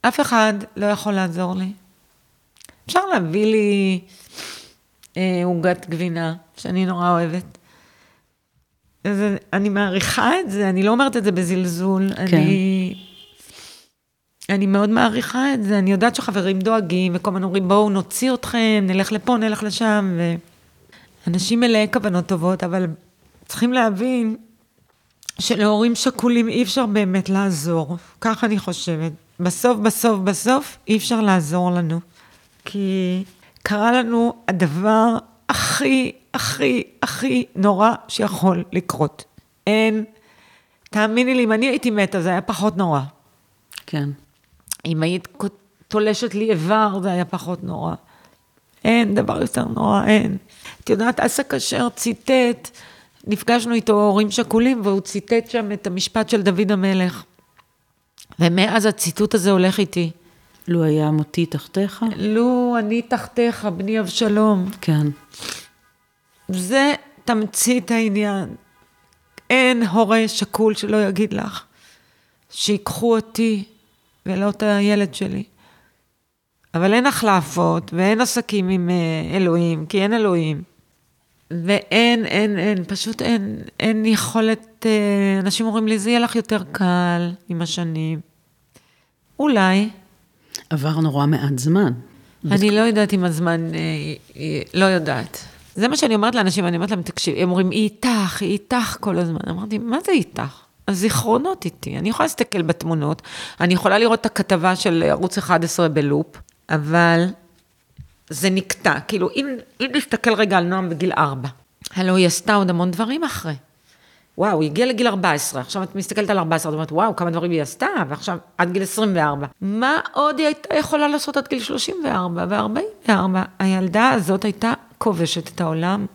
אף אחד לא יכול לעזור לי. אפשר להביא לי אה, עוגת גבינה, שאני נורא אוהבת. אז אני מעריכה את זה, אני לא אומרת את זה בזלזול. כן. אני, אני מאוד מעריכה את זה, אני יודעת שחברים דואגים, וכל הזמן אומרים, בואו נוציא אתכם, נלך לפה, נלך לשם, ואנשים מלאי כוונות טובות, אבל צריכים להבין שלהורים שכולים אי אפשר באמת לעזור, כך אני חושבת. בסוף, בסוף, בסוף, אי אפשר לעזור לנו. כי קרה לנו הדבר הכי, הכי, הכי נורא שיכול לקרות. אין, תאמיני לי, אם אני הייתי מתה, זה היה פחות נורא. כן. אם היית תולשת לי איבר, זה היה פחות נורא. אין דבר יותר נורא, אין. את יודעת, אסא כשר ציטט, נפגשנו איתו הורים שכולים, והוא ציטט שם את המשפט של דוד המלך. ומאז הציטוט הזה הולך איתי. לו היה מותי תחתיך? לו אני תחתיך, בני אבשלום. כן. זה תמצית העניין. אין הורה שכול שלא יגיד לך שיקחו אותי ולא את הילד שלי. אבל אין החלפות ואין עסקים עם אה, אלוהים, כי אין אלוהים. ואין, אין, אין, פשוט אין, אין יכולת, אה, אנשים אומרים לי, זה יהיה לך יותר קל עם השנים. אולי. עבר נורא מעט זמן. אני לא יודעת אם הזמן, אה, לא יודעת. זה מה שאני אומרת לאנשים, אני אומרת להם, תקשיב, הם אומרים, היא איתך, היא איתך כל הזמן. אמרתי, מה זה איתך? הזיכרונות איתי. אני יכולה להסתכל בתמונות, אני יכולה לראות את הכתבה של ערוץ 11 בלופ, אבל זה נקטע. כאילו, אם, אם נסתכל רגע על נועם בגיל 4, הלוא היא עשתה עוד המון דברים אחרי. וואו, היא הגיעה לגיל 14, עכשיו את מסתכלת על 14, את אומרת, וואו, כמה דברים היא עשתה, ועכשיו עד גיל 24. מה עוד היא הייתה יכולה לעשות עד גיל 34 ו-44? הילדה הזאת הייתה כובשת את העולם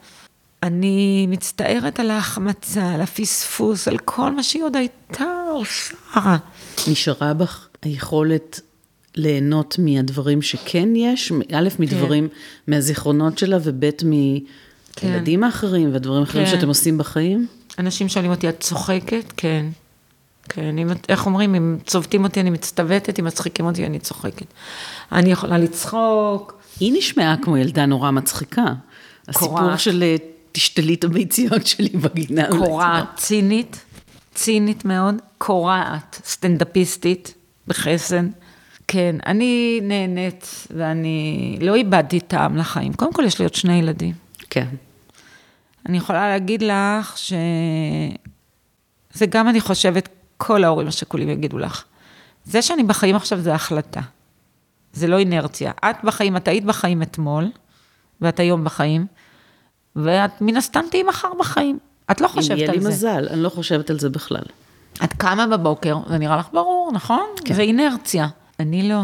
אני מצטערת על ההחמצה, על הפספוס, על כל מה שהיא עוד הייתה עושה. נשארה בך היכולת ליהנות מהדברים שכן יש, א', מדברים, מהזיכרונות שלה, וב', מילדים האחרים והדברים האחרים כן. שאתם עושים בחיים? אנשים שואלים אותי, את צוחקת? כן. כן, אם, איך אומרים, אם צובטים אותי אני מצטוותת, אם מצחיקים אותי אני צוחקת. אני יכולה לצחוק, היא נשמעה כמו ילדה נורא מצחיקה. הסיפור קורעת. של אה, תשתלי את הביציות שלי בגינה. קורעת, צינית, צינית מאוד, קורעת, סטנדאפיסטית, בחסן. כן, אני נהנית ואני לא איבדתי טעם לחיים. קודם כל, יש לי עוד שני ילדים. כן. אני יכולה להגיד לך ש... זה גם, אני חושבת, כל ההורים השכולים יגידו לך. זה שאני בחיים עכשיו זה החלטה. זה לא אינרציה. את בחיים, את היית בחיים אתמול, ואת היום בחיים, ואת מן הסתם תהיי מחר בחיים. את לא אם חושבת יהיה לי על זה. מזל, אני לא חושבת על זה בכלל. את קמה בבוקר, זה נראה לך ברור, נכון? כן. זה אינרציה. אני לא.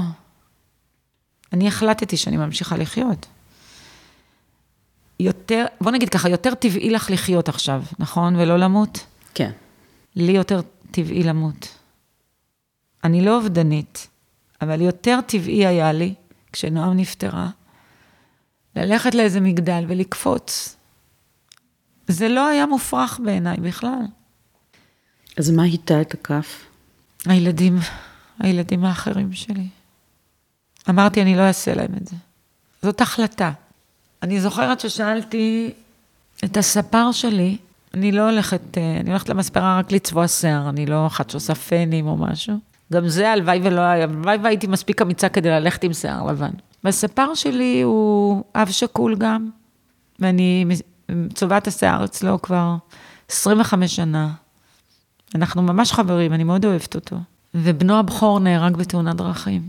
אני החלטתי שאני ממשיכה לחיות. יותר, בוא נגיד ככה, יותר טבעי לך לחיות עכשיו, נכון? ולא למות? כן. לי יותר טבעי למות. אני לא אובדנית, אבל יותר טבעי היה לי, כשנועם נפטרה, ללכת לאיזה מגדל ולקפוץ. זה לא היה מופרך בעיניי בכלל. אז מה היטה את הכף? הילדים, הילדים האחרים שלי. אמרתי, אני לא אעשה להם את זה. זאת החלטה. אני זוכרת ששאלתי את הספר שלי, אני לא הולכת, אה, אני הולכת למספרה רק לצבוע שיער, אני לא אחת שעושה פנים או משהו. גם זה הלוואי ולא היה, הלוואי והייתי מספיק אמיצה כדי ללכת עם שיער לבן. והספר שלי הוא אב שכול גם, ואני צובעת השיער אצלו כבר 25 שנה. אנחנו ממש חברים, אני מאוד אוהבת אותו. ובנו הבכור נהרג בתאונת דרכים.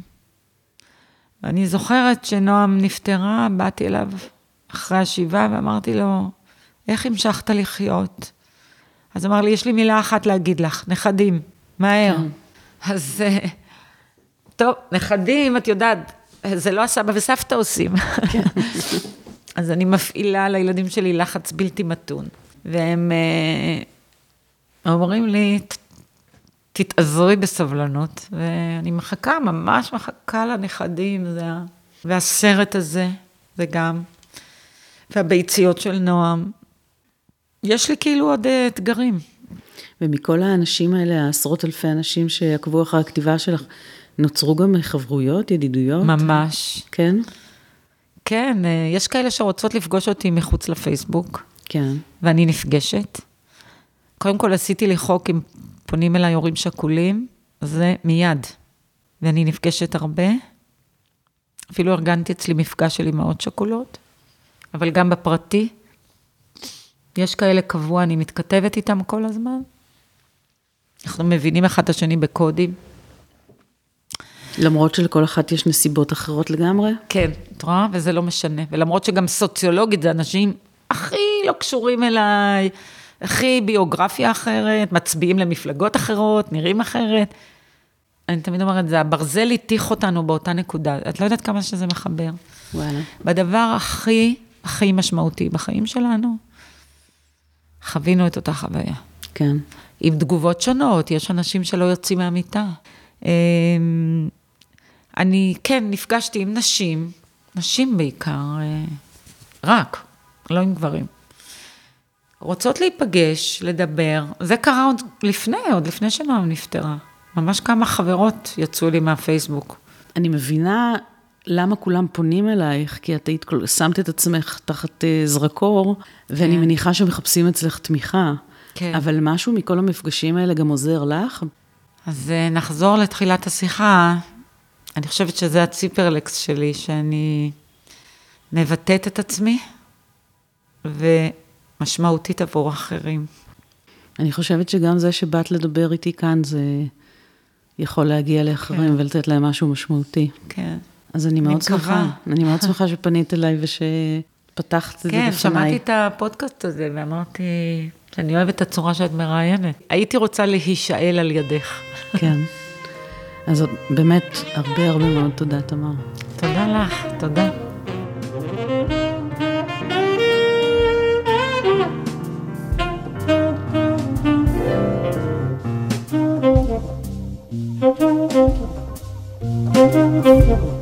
ואני זוכרת שנועם נפטרה, באתי אליו אחרי השבעה ואמרתי לו, איך המשכת לחיות? אז אמר לי, יש לי מילה אחת להגיד לך, נכדים, מהר. אז אה, טוב, נכדים, את יודעת, זה לא הסבא וסבתא עושים. אז אני מפעילה לילדים שלי לחץ בלתי מתון, והם אה, אומרים לי, "ת- תתאזרי בסבלנות, ואני מחכה, ממש מחכה לנכדים, זה ה... והסרט הזה, זה גם, והביציות של נועם. יש לי כאילו עוד אה, אתגרים. ומכל האנשים האלה, העשרות אלפי אנשים שעקבו אחרי הכתיבה שלך, נוצרו גם חברויות, ידידויות? ממש. כן? כן, אה, יש כאלה שרוצות לפגוש אותי מחוץ לפייסבוק, כן. ואני נפגשת. קודם כל עשיתי לי חוק, אם פונים אליי הורים שכולים, זה מיד. ואני נפגשת הרבה. אפילו ארגנתי אצלי מפגש של אימהות שכולות, אבל גם בפרטי. יש כאלה קבוע, אני מתכתבת איתם כל הזמן. אנחנו מבינים אחד את השני בקודים. למרות שלכל אחת יש נסיבות אחרות לגמרי? כן, את רואה? וזה לא משנה. ולמרות שגם סוציולוגית זה אנשים הכי לא קשורים אליי, הכי ביוגרפיה אחרת, מצביעים למפלגות אחרות, נראים אחרת. אני תמיד אומרת, זה הברזל הטיח אותנו באותה נקודה. את לא יודעת כמה שזה מחבר. וואלה. בדבר הכי, הכי משמעותי בחיים שלנו, חווינו את אותה חוויה. כן. עם תגובות שונות, יש אנשים שלא יוצאים מהמיטה. אמ, אני, כן, נפגשתי עם נשים, נשים בעיקר, אה, רק, לא עם גברים. רוצות להיפגש, לדבר, זה קרה עוד לפני, עוד לפני שנועם נפטרה. ממש כמה חברות יצאו לי מהפייסבוק. אני מבינה למה כולם פונים אלייך, כי את היית, שמת את עצמך תחת אה, זרקור, ואני כן. מניחה שמחפשים אצלך תמיכה. כן. אבל משהו מכל המפגשים האלה גם עוזר לך? אז אה, נחזור לתחילת השיחה. אני חושבת שזה הציפרלקס שלי, שאני מבטאת את עצמי ומשמעותית עבור אחרים. אני חושבת שגם זה שבאת לדבר איתי כאן, זה יכול להגיע לאחרים כן. ולתת להם משהו משמעותי. כן. אז אני מאוד מקווה. שמחה. אני מאוד שמחה שפנית אליי ושפתחת את זה בפניי. כן, שמעתי את הפודקאסט הזה ואמרתי שאני אוהבת את הצורה שאת מראיינת. הייתי רוצה להישאל על ידך. כן. אז באמת, הרבה הרבה מאוד תודה, תמר. תודה לך, תודה. Música